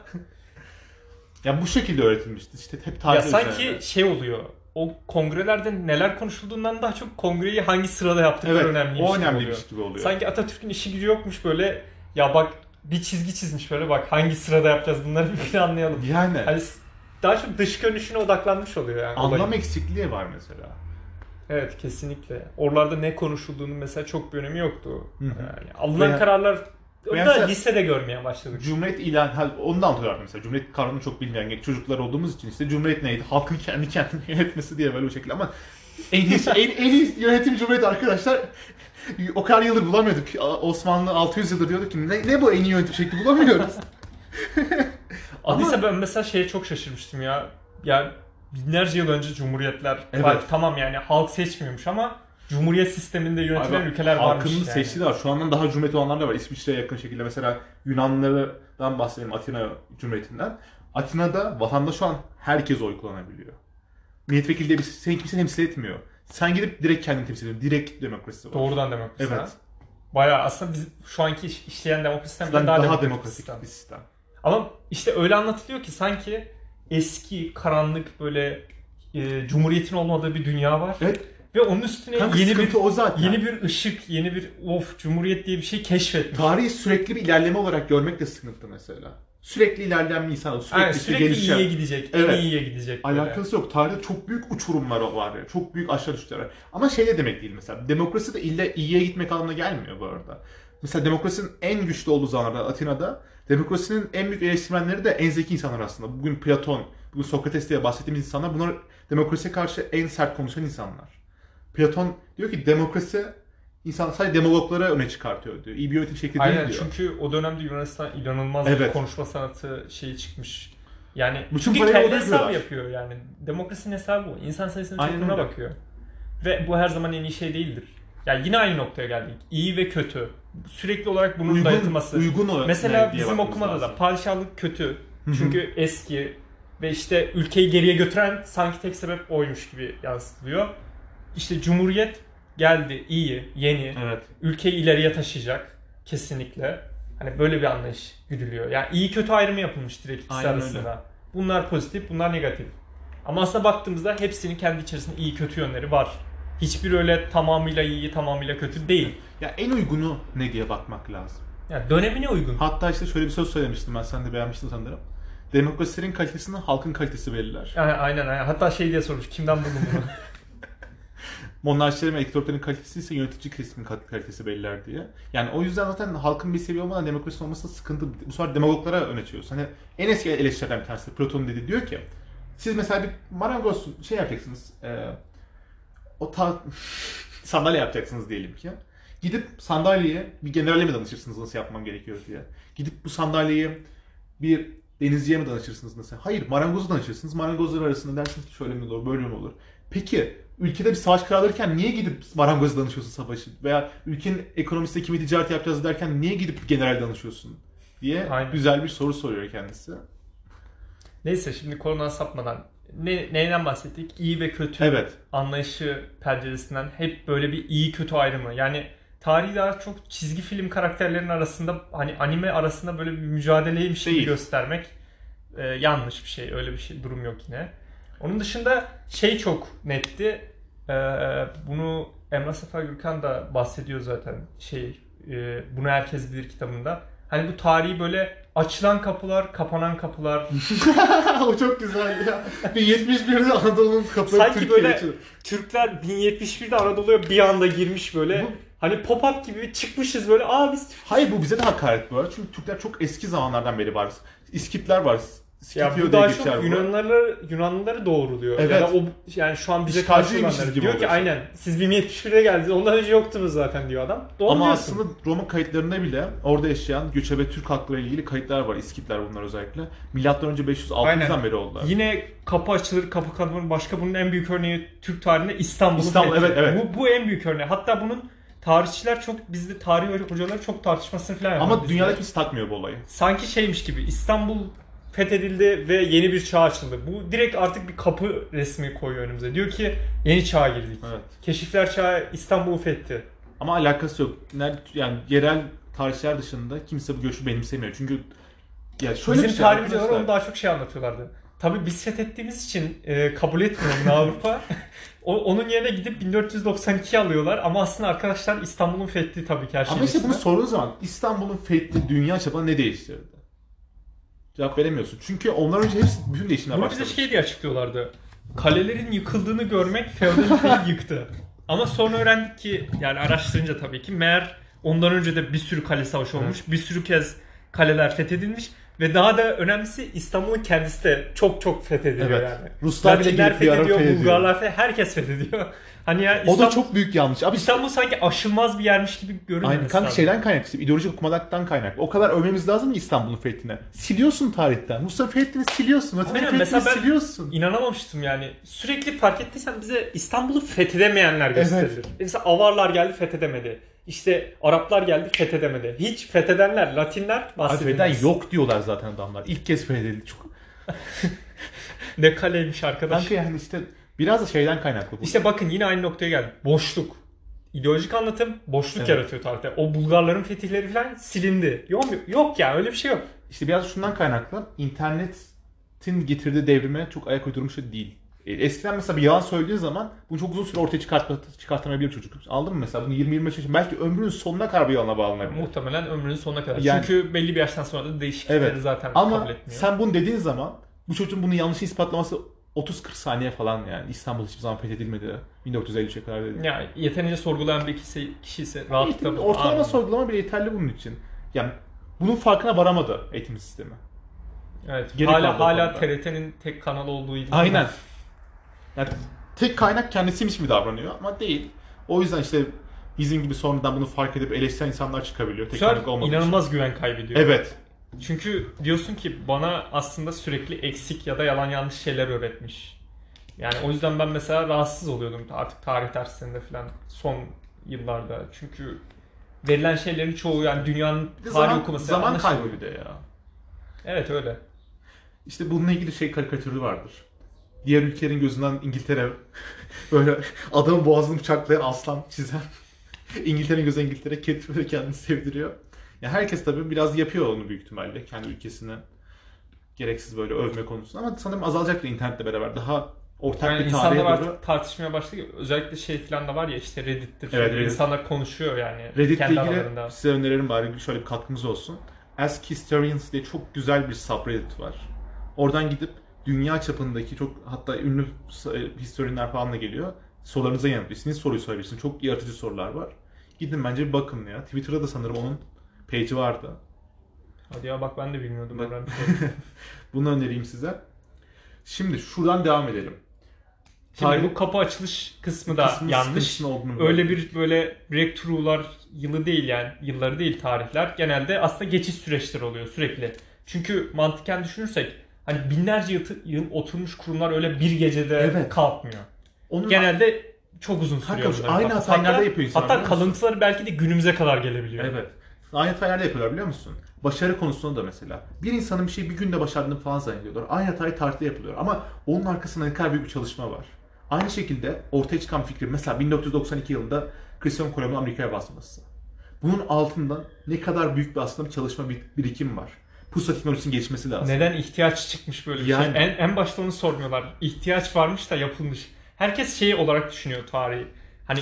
Ya bu şekilde öğretilmişti. İşte hep tarih ya sanki üzerine. şey oluyor. O kongrelerde neler konuşulduğundan daha çok kongreyi hangi sırada yaptıkları evet, önemliymiş o gibi önemliymiş oluyor. gibi oluyor. Sanki Atatürk'ün işi gücü yokmuş böyle ya bak bir çizgi çizmiş böyle bak hangi sırada yapacağız bunları bir planlayalım. yani Hani daha çok dış görünüşüne odaklanmış oluyor yani. anlam olayın. eksikliği var mesela. Evet kesinlikle. Oralarda ne konuşulduğunu mesela çok bir önemi yoktu. Hı hı. Yani alınan Veya- kararlar Veya da lisede görmeye başladık. Cumhuriyet ilan, ondan hatırlıyorum mesela. Cumhuriyet kavramını çok bilmeyen çocuklar olduğumuz için işte Cumhuriyet neydi? Halkın kendi kendini yönetmesi diye böyle o şekilde ama en iyi, en, en iyi yönetim Cumhuriyet arkadaşlar o kadar yıldır bulamıyorduk. Osmanlı 600 yıldır diyorduk ki ne, ne bu en iyi yönetim şekli bulamıyoruz. Ama- Adıysa ben mesela şeye çok şaşırmıştım ya. Ya binlerce yıl önce cumhuriyetler Evet. var. Tamam yani halk seçmiyormuş ama cumhuriyet sisteminde yönetilen Abi, ülkeler varmış halkın yani. seçtiği de var. Şu andan daha cumhuriyet olanlar da var. İsviçre'ye yakın şekilde mesela Yunanlılardan bahsedelim Atina Cumhuriyeti'nden. Atina'da vatandaş şu an herkes oy kullanabiliyor. Milletvekili diye bir sen kimse temsil etmiyor. Sen gidip direkt kendini temsil ediyorsun. Direkt demokrasi var. Doğrudan demokrasi. Evet. Bayağı aslında biz şu anki iş- işleyen demokrasi sistemden Daha, daha, demokratik, bir sistem. bir sistem. Ama işte öyle anlatılıyor ki sanki eski karanlık böyle e, cumhuriyetin olmadığı bir dünya var. Evet. Ve onun üstüne Kanka yeni bir o zaten. yeni bir ışık, yeni bir of cumhuriyet diye bir şey keşfetmiş. Tarihi sürekli bir ilerleme olarak görmek de sıkıntı mesela. Sürekli ilerleyen bir insan, sürekli, Aynen, sürekli gelişen. iyiye gidecek, Evet. en iyiye gidecek. böyle. Alakası yok. Tarihte çok büyük uçurumlar var ya. Çok büyük aşağı düşüşler var. Ama şey de demek değil mesela. Demokrasi de ille iyiye gitmek anlamına gelmiyor bu arada. Mesela demokrasinin en güçlü olduğu zamanlarda Atina'da demokrasinin en büyük eleştirmenleri de en zeki insanlar aslında. Bugün Platon, bugün Sokrates diye bahsettiğimiz insanlar bunlar demokrasiye karşı en sert konuşan insanlar. Platon diyor ki demokrasi insan sadece demagogları öne çıkartıyor diyor. İyi bir yönetim şekli Aynen değil diyor. çünkü o dönemde Yunanistan inanılmaz bir Evet. konuşma sanatı şeyi çıkmış. Yani Bütün çünkü kendi hesabı yapıyor yani. Demokrasinin hesabı bu. İnsan sayısının çokluğuna bakıyor. Ve bu her zaman en iyi şey değildir. Yani yine aynı noktaya geldik. İyi ve kötü. Sürekli olarak bunun uygun, dayatılması. uygun o Mesela bizim okumada lazım. da padişahlık kötü. Çünkü eski ve işte ülkeyi geriye götüren sanki tek sebep oymuş gibi yansıtılıyor. İşte cumhuriyet geldi iyi, yeni. Evet. Ülkeyi ileriye taşıyacak kesinlikle. Hani böyle bir anlayış güdülüyor. Yani iyi kötü ayrımı yapılmış direkt ikisi Aynen arasında. Bunlar pozitif, bunlar negatif. Ama aslında baktığımızda hepsinin kendi içerisinde iyi kötü yönleri var. Hiçbir öyle tamamıyla iyi, tamamıyla kötü değil. Ya en uygunu ne diye bakmak lazım. Yani dönemine uygun. Hatta işte şöyle bir söz söylemiştim ben sen de beğenmiştin sanırım. Demokrasilerin kalitesini halkın kalitesi belirler. Yani aynen aynen. Hatta şey diye sormuş. Kimden buldun bunu? Monarşilerin ve diktatörlerin kalitesi ise yönetici kesimin kal- kalitesi belirler diye. Yani o yüzden zaten halkın bir seviye olmadan demokrasi olması sıkıntı. Bu sefer demagoglara öne çıkıyorsun. Hani en eski eleştirilerden bir tanesi Platon dedi diyor ki siz mesela bir marangoz şey yapacaksınız. E, o ta sandalye yapacaksınız diyelim ki. Gidip sandalyeye bir generale mi danışırsınız nasıl yapmam gerekiyor diye. Gidip bu sandalyeyi bir denizciye mi danışırsınız nasıl? Hayır marangoza danışırsınız. Marangozlar arasında dersiniz ki şöyle mi olur böyle mi olur. Peki ülkede bir savaş krallarken niye gidip marangoza danışıyorsun savaşı? Veya ülkenin ekonomisinde kimi ticaret yapacağız derken niye gidip general danışıyorsun? diye Aynen. güzel bir soru soruyor kendisi. Neyse şimdi konudan sapmadan. Ne, neyden bahsettik? İyi ve kötü Evet. anlayışı penceresinden hep böyle bir iyi kötü ayrımı. Yani tarihi daha çok çizgi film karakterlerinin arasında hani anime arasında böyle bir mücadeleymiş gibi göstermek e, yanlış bir şey. Öyle bir şey durum yok yine. Onun dışında şey çok netti. E, bunu Emrah Safa Gürkan da bahsediyor zaten şey e, bunu herkes bilir kitabında. Hani bu tarihi böyle açılan kapılar, kapanan kapılar, o çok güzel ya. 71'de Anadolu'nun kapıları Sanki Türkiye'ye böyle- açıldı. Türkler 1071'de Anadolu'ya bir anda girmiş böyle. Bu- Hani pop-up gibi çıkmışız böyle. Aa biz Türk- Hayır bu bize de hakaret bu arada. Çünkü Türkler çok eski zamanlardan beri var. İskitler var. Ya bu daha çok. Yunanlıları Yunanlıları doğruyorlar. Evet. Ya da o yani şu an bize İşgalciymişiz karşı olanları. gibi Diyor ki oluyorsun. aynen siz 1071'de geldiniz. Ondan önce yoktunuz zaten diyor adam. Doğru Ama diyorsun. aslında Roma kayıtlarında bile orada yaşayan göçebe Türk halklarıyla ilgili kayıtlar var. İskitler bunlar özellikle. Milattan önce 500-600'dan Aynen. beri oldular. Yine kapı açılır, kapı kapanır. Başka bunun en büyük örneği Türk tarihinde İstanbul'un İstanbul, evet, evet. Bu, bu en büyük örneği. Hatta bunun tarihçiler çok bizde tarih hocaları çok tartışmasını falan yapar Ama dünyada kimse takmıyor bu olayı. sanki şeymiş gibi İstanbul fethedildi ve yeni bir çağ açıldı. Bu direkt artık bir kapı resmi koyuyor önümüze. Diyor ki yeni çağa girdik. Evet. Keşifler çağı İstanbul'u fethi. Ama alakası yok. Nerede, yani yerel tarihçiler dışında kimse bu görüşü benimsemiyor. Çünkü ya şöyle Bizim bir şey tarihçiler onu daha çok şey anlatıyorlardı. Tabii biz fethettiğimiz için e, kabul etmiyor bunu Avrupa. o, onun yerine gidip 1492 alıyorlar ama aslında arkadaşlar İstanbul'un fethi tabii ki her şeyin Ama işte bunu sorduğun zaman İstanbul'un fethi dünya çapında ne değiştirdi? Cevap veremiyorsun. Çünkü onlar önce hepsi bütün değişimler Bunu bize başladı. şey diye açıklıyorlardı. kalelerin yıkıldığını görmek feodaliteyi yıktı. Ama sonra öğrendik ki yani araştırınca tabii ki meğer ondan önce de bir sürü kale savaşı olmuş. Bir sürü kez kaleler fethedilmiş ve daha da önemlisi İstanbul'un kendisi de çok çok fethediliyor Evet. yani. Ruslar bile gelip bir ara fethediyor, fethediyor. Bulgarlar fethediyor, herkes fethediyor. Hani ya O İstanbul, da çok büyük yanlış. Abi İstanbul sanki aşılmaz bir yermiş gibi görünmesi Aynen kanka lazım. şeyden kaynaklı, ideolojik okumadan kaynaklı. O kadar övmemiz lazım ki İstanbul'un fethine. Siliyorsun tarihten. Mustafa Fethi'ni siliyorsun. Aynen, Fethi'ni mesela ben- siliyorsun. İnanamamıştım yani. Sürekli fark ettiysen bize İstanbul'u fethedemeyenler gösterilir. Mesela Avarlar geldi fethedemedi. İşte Araplar geldi fethedemedi. Hiç fethedenler, Latinler Abi bahsedilmez. fetheden yok diyorlar zaten adamlar. İlk kez fethedildi. Çok... Ne kaleymiş arkadaş. Kanka yani işte biraz da şeyden kaynaklı bu. İşte bakın yine aynı noktaya geldik. Boşluk. İdeolojik anlatım boşluk Evet. yaratıyor tarihte. O Bulgarların fetihleri falan silindi. Yok, yok ya öyle bir şey yok. İşte biraz şundan kaynaklı. İnternetin getirdiği devrime çok ayak uydurmuş değil. E, Eskiden mesela bir yalan söylediğin zaman bunu çok uzun süre ortaya çıkartma, çıkartamayabilir çocuk. Aldın mı mesela bunu 20-25 yaşında belki ömrünün sonuna kadar bir yalana bağlanabilir. Muhtemelen ömrünün sonuna kadar. Yani- Çünkü belli bir yaştan sonra da değişiklikleri Evet. zaten kabul Ama etmiyor. sen bunu dediğin zaman bu çocuğun bunu yanlış ispatlaması 30-40 saniye falan yani. İstanbul hiçbir zaman fethedilmedi. 1953'e kadar dedi. Yani yeterince sorgulayan bir kişi, kişi ise rahatlıkla Eğitim, ortalama anlıyor. sorgulama bile yeterli bunun için. Yani bunun farkına varamadı eğitim sistemi. Evet. Geri hala hala. TRT'nin tek kanalı olduğu için. Aynen. Yani tek kaynak kendisiymiş gibi davranıyor ama değil. O yüzden işte bizim gibi sonradan bunu fark edip eleştiren insanlar çıkabiliyor. Tek sefer kaynak olmadığı için. inanılmaz güven kaybediyor. Evet. Çünkü diyorsun ki bana aslında sürekli eksik ya da yalan yanlış şeyler öğretmiş. Yani o yüzden ben mesela rahatsız oluyordum artık tarih derslerinde falan son yıllarda. Çünkü verilen şeylerin çoğu yani dünyanın tarih zaman, okuması zaman kaybı bir de ya. Evet öyle. İşte bununla ilgili şey karikatürü vardır. Diğer ülkelerin gözünden İngiltere böyle adamın boğazını bıçaklayan aslan çizen. İngiltere'nin gözünden İngiltere kedi böyle kendini sevdiriyor. Ya herkes tabii biraz yapıyor onu büyük ihtimalle kendi ülkesine gereksiz böyle övme konusunda ama sanırım azalacaktır internetle beraber. Daha ortak Yani bir tarihe doğru. artık tartışmaya başladı. Özellikle şey falan da var ya işte Reddit'tir. Evet, Reddit. İnsanlar konuşuyor yani. Reddit'le kendi ilgili aralarında. size öneririm bari şöyle bir katkımız olsun. Ask Historians diye çok güzel bir subreddit var. Oradan gidip dünya çapındaki çok hatta ünlü e, historianlar falan da geliyor. Sorularınıza yanıtlıyorsunuz. Soruyu sorabilirsiniz. Çok yaratıcı sorular var. Gidin bence bir bakın ya. Twitter'da da sanırım onun page'i vardı. Hadi ya bak ben de bilmiyordum. Oldum. Bunu önereyim size. Şimdi şuradan devam edelim. Şimdi Tarih- bu kapı açılış kısmı da Kısmı yanlış. Öyle bir böyle breakthrough'lar yılı değil yani yılları değil tarihler. Genelde aslında geçiş süreçleri oluyor sürekli. Çünkü mantıken düşünürsek hani binlerce yıl, yıl oturmuş kurumlar öyle bir gecede Evet. kalkmıyor. Onun Genelde çok uzun sürüyor. aynı nerede Hatta- yapıyor insanlar Hatta kalıntıları belki de günümüze kadar gelebiliyor. Evet. Aynı hatayı nerede yapıyorlar biliyor musun? Başarı konusunda da mesela. Bir insanın bir şeyi bir günde başardığını falan zannediyorlar. Aynı hatayı tarihte yapılıyor. Ama onun arkasında ne kadar büyük bir çalışma var. Aynı şekilde ortaya çıkan fikir mesela 1992 yılında Christopher Columbus'un Amerika'ya basması. Bunun altında ne kadar büyük bir aslında bir çalışma bir birikim var. Pusula teknolojisinin gelişmesi lazım. Neden ihtiyaç çıkmış böyle bir Yani. şey? En, en başta onu sormuyorlar. İhtiyaç varmış da yapılmış. Herkes şeyi olarak düşünüyor tarihi. Hani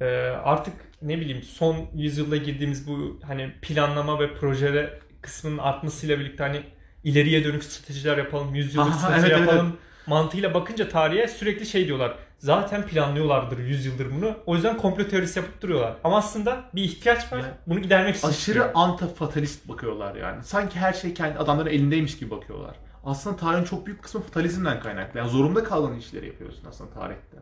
e, artık ne bileyim son yüzyılda girdiğimiz bu hani planlama ve proje kısmının artmasıyla birlikte hani ileriye dönük stratejiler yapalım, yüzyıllık Aha, strateji evet, evet, yapalım mantığıyla bakınca tarihe sürekli şey diyorlar. Zaten planlıyorlardır yüzyıldır bunu. O yüzden komplo teorisi yapıp duruyorlar. Ama aslında bir ihtiyaç var. Yani Bunu gidermek için Aşırı çıkıyor. anti-fatalist bakıyorlar yani. Sanki her şey kendi adamların elindeymiş gibi bakıyorlar. Aslında tarihin çok büyük kısmı fatalizmden kaynaklı. Yani zorunda kaldığın işleri yapıyorsun aslında tarihte.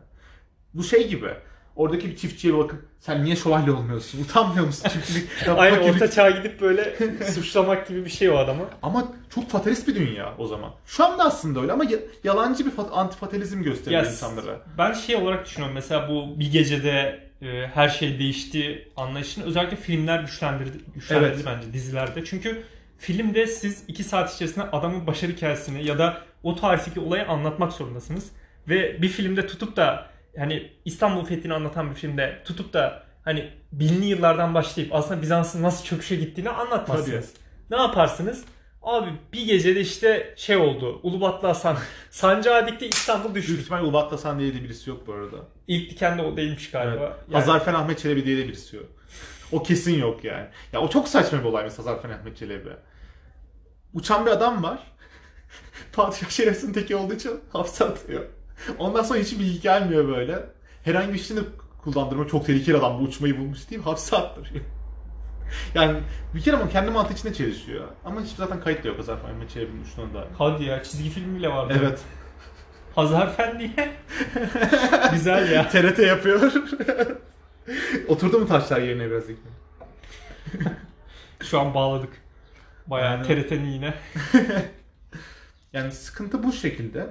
Bu şey gibi. Oradaki bir çiftçiye bakın. Sen niye şövalye olmuyorsun? Utanmıyor musun çiftçilik Aynı gibi. orta çağa gidip böyle suçlamak gibi bir şey o adamı. Ama çok fatalist bir dünya o zaman. Şu anda aslında öyle ama ya- yalancı bir fat- antifatalizm gösteriyor Ya, insanlara. Ben şey olarak düşünüyorum mesela bu bir gecede e, her şey değişti anlayışını özellikle filmler güçlendirdi, güçlendirdi Evet. bence dizilerde. Çünkü filmde siz iki saat içerisinde adamın başarı hikayesini ya da o tarihteki olayı anlatmak zorundasınız. Ve bir filmde tutup da hani İstanbul Fethi'ni anlatan bir filmde tutup da hani binli yıllardan başlayıp aslında Bizans'ın nasıl çöküşe gittiğini anlatmazsınız. Ne yaparsınız? Abi bir gecede işte şey oldu. Ulubatlı Hasan sancağı dikti İstanbul düştü. Büyük ihtimal Ulubat Hasan diye de birisi yok bu arada. İlk diken de o değilmiş galiba. Evet. Yani- Hazarfen Ahmet Çelebi diye de birisi yok. O kesin yok yani. Ya o çok saçma bir olaymış Hazarfen Ahmet Çelebi. Uçan bir adam var. Padişah şerefsizin teki olduğu için hapse atıyor. Ondan sonra hiç bilgi gelmiyor böyle. Herhangi bir şeyini kullandırma çok tehlikeli adam bu uçmayı bulmuş deyip hapse attırıyor. Yani bir kere ama kendi mantığı içinde çelişiyor. Ama hiç zaten kayıt da yok Hazar Fahim'e çevirmiş şuna da. Hadi ya çizgi film bile vardı. Evet. Hazar Fendi'ye. Güzel ya. TRT yapıyor. Oturdu mu taşlar yerine biraz ilk? Şu an bağladık. Bayağı Aynen. TRT'nin yine. Yani sıkıntı bu şekilde.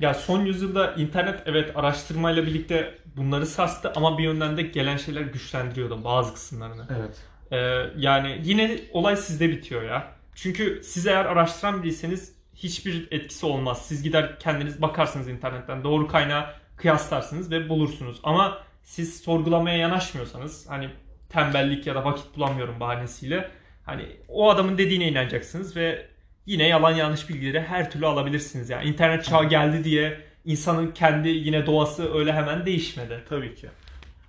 Ya son yüzyılda internet evet araştırmayla birlikte bunları sarstı ama bir yönden de gelen şeyler güçlendiriyordu bazı kısımlarını. Evet. Ee, yani yine olay sizde bitiyor ya. Çünkü siz eğer araştıran biriyseniz hiçbir etkisi olmaz. Siz gider kendiniz bakarsınız internetten doğru kaynağı kıyaslarsınız ve bulursunuz. Ama siz sorgulamaya yanaşmıyorsanız hani tembellik ya da vakit bulamıyorum bahanesiyle hani o adamın dediğine inanacaksınız ve yine yalan yanlış bilgileri her türlü alabilirsiniz. Yani internet çağı geldi diye insanın kendi yine doğası öyle hemen değişmedi. Tabii ki.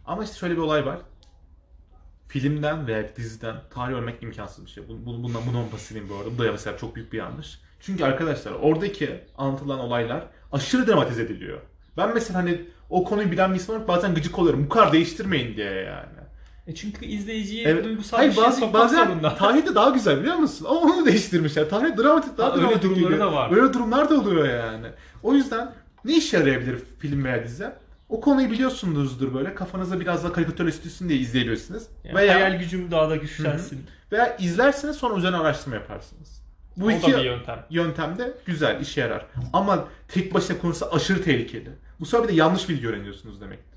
Ama işte şöyle bir olay var. Filmden veya diziden tarih örmek imkansız bir şey. Bu- bu- Bundan bunu bahsedeyim bu arada. Bu da mesela çok büyük bir yanlış. Çünkü arkadaşlar oradaki anlatılan olaylar aşırı dramatize ediliyor. Ben mesela hani o konuyu bilen bir insan olarak bazen gıcık oluyorum. Bu kadar değiştirmeyin diye yani. E çünkü izleyiciyi Evet. duygusal Hayır, bir bazı, sokmak bazen zorunda. tarihte daha güzel biliyor musun? Ama onu değiştirmişler. Tarih dramatik daha Ha, öyle dramatik durumları geliyor. da var. Öyle durumlar da oluyor yani. O yüzden ne işe yarayabilir film veya dizi? O konuyu biliyorsunuzdur böyle. Kafanıza biraz daha karikatür üstüsün diye izleyebilirsiniz. Yani veya hayal gücüm daha da güçlensin. veya izlersiniz sonra üzerine araştırma yaparsınız. Bu o iki da bir yöntem. yöntem de güzel, işe yarar. Ama tek başına konusu aşırı tehlikeli. Bu sefer bir de yanlış bilgi öğreniyorsunuz demektir.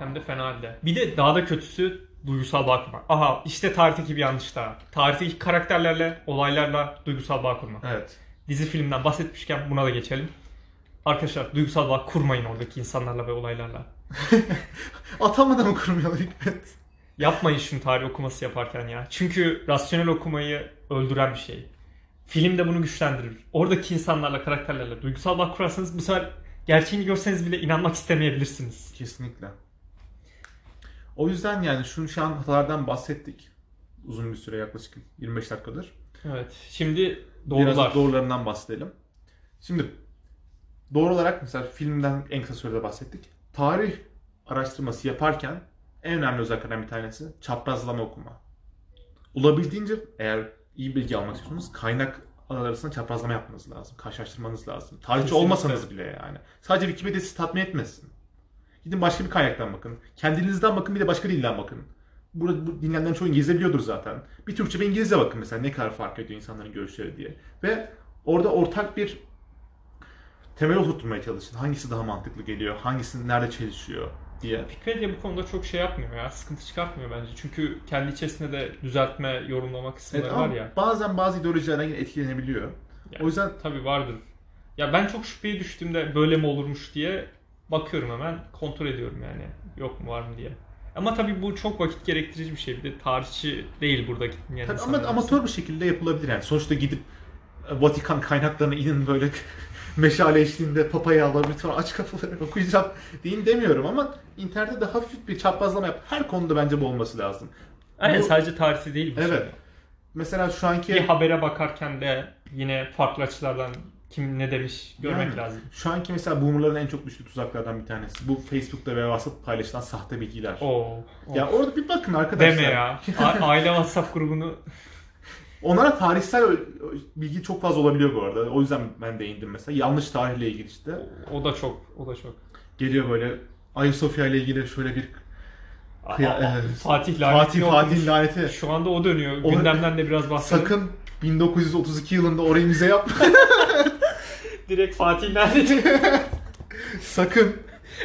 Hem de fena halde. Bir de daha da kötüsü duygusal bağ kurmak. Aha işte tarihteki bir yanlış daha. Tarihteki karakterlerle, olaylarla duygusal bağ kurmak. Evet. Dizi filmden bahsetmişken buna da geçelim. Arkadaşlar duygusal bağ kurmayın oradaki insanlarla ve olaylarla. Atamadan mı kurmuyorlar Hikmet? Yapmayın şunu tarih okuması yaparken ya. Çünkü rasyonel okumayı öldüren bir şey. Film de bunu güçlendirir. Oradaki insanlarla, karakterlerle duygusal bağ kurarsanız bu sefer gerçeğini görseniz bile inanmak istemeyebilirsiniz. Kesinlikle. O yüzden yani şu, şu an hatalardan bahsettik. Uzun bir süre yaklaşık 25 dakikadır. Evet. Şimdi Biraz doğrular. doğrularından bahsedelim. Şimdi doğru olarak mesela filmden en kısa sürede bahsettik. Tarih araştırması yaparken en önemli özelliklerden bir tanesi çaprazlama okuma. Olabildiğince eğer iyi bilgi almak istiyorsanız kaynak arasında çaprazlama yapmanız lazım. Karşılaştırmanız lazım. Tarihçi Kesinlikle. olmasanız bile yani. Sadece Wikipedia sizi tatmin etmesin. Gidin başka bir kaynaktan bakın. Kendinizden bakın bir de başka dilden bakın. Burada bu dinleyenlerin çoğu İngilizce biliyordur zaten. Bir Türkçe bir İngilizce bakın mesela ne kadar fark ediyor insanların görüşleri diye. Ve orada ortak bir temel oturtmaya çalışın. Hangisi daha mantıklı geliyor, hangisi nerede çelişiyor diye. Wikipedia bu konuda çok şey yapmıyor ya. Sıkıntı çıkartmıyor bence. Çünkü kendi içerisinde de düzeltme, yorumlama kısımları Evet, var ya. bazen bazı ideolojilerden yine etkilenebiliyor. Yani O yüzden Tabii vardır. Ya ben çok şüpheye düştüğümde böyle mi olurmuş diye bakıyorum hemen. Kontrol ediyorum yani. Yok mu var mı diye. Ama tabii bu çok vakit gerektirici bir şey. Bir de tarihçi değil buradaki dinleyen tabii ama arasında. amatör bir şekilde yapılabilir yani. Sonuçta gidip e, Vatikan kaynaklarına inin böyle meşale eşliğinde papayı alıp lütfen aç kafaları okuyacağım deyin demiyorum ama internette de hafif bir çaprazlama yap. Her konuda bence bu olması lazım. Aynen Bu- sadece tarihte değil bu Evet. şey. Mesela şu anki Bir habere bakarken de yine farklı açılardan kim ne demiş görmek Yani, lazım. Şu anki mesela boomerların en çok düştüğü tuzaklardan bir tanesi. Bu Facebook'ta ve WhatsApp paylaşılan sahte bilgiler. Oo. Ya orada bir bakın arkadaşlar. Deme ya. Aile WhatsApp grubunu Onlara tarihsel bilgi çok fazla olabiliyor bu arada. O yüzden ben değindim mesela. Yanlış tarihle ilgili işte. o da çok o da çok. Geliyor böyle Ayasofya ile ilgili şöyle bir Kıya- Aa, evet. Fatih lanetini Fatih. Fatih'in laneti. Şu anda o dönüyor. Gündemden de biraz bahsedelim. Sakın 1932 yılında orayı müze yapma. Direkt Fatih laneti. Sakın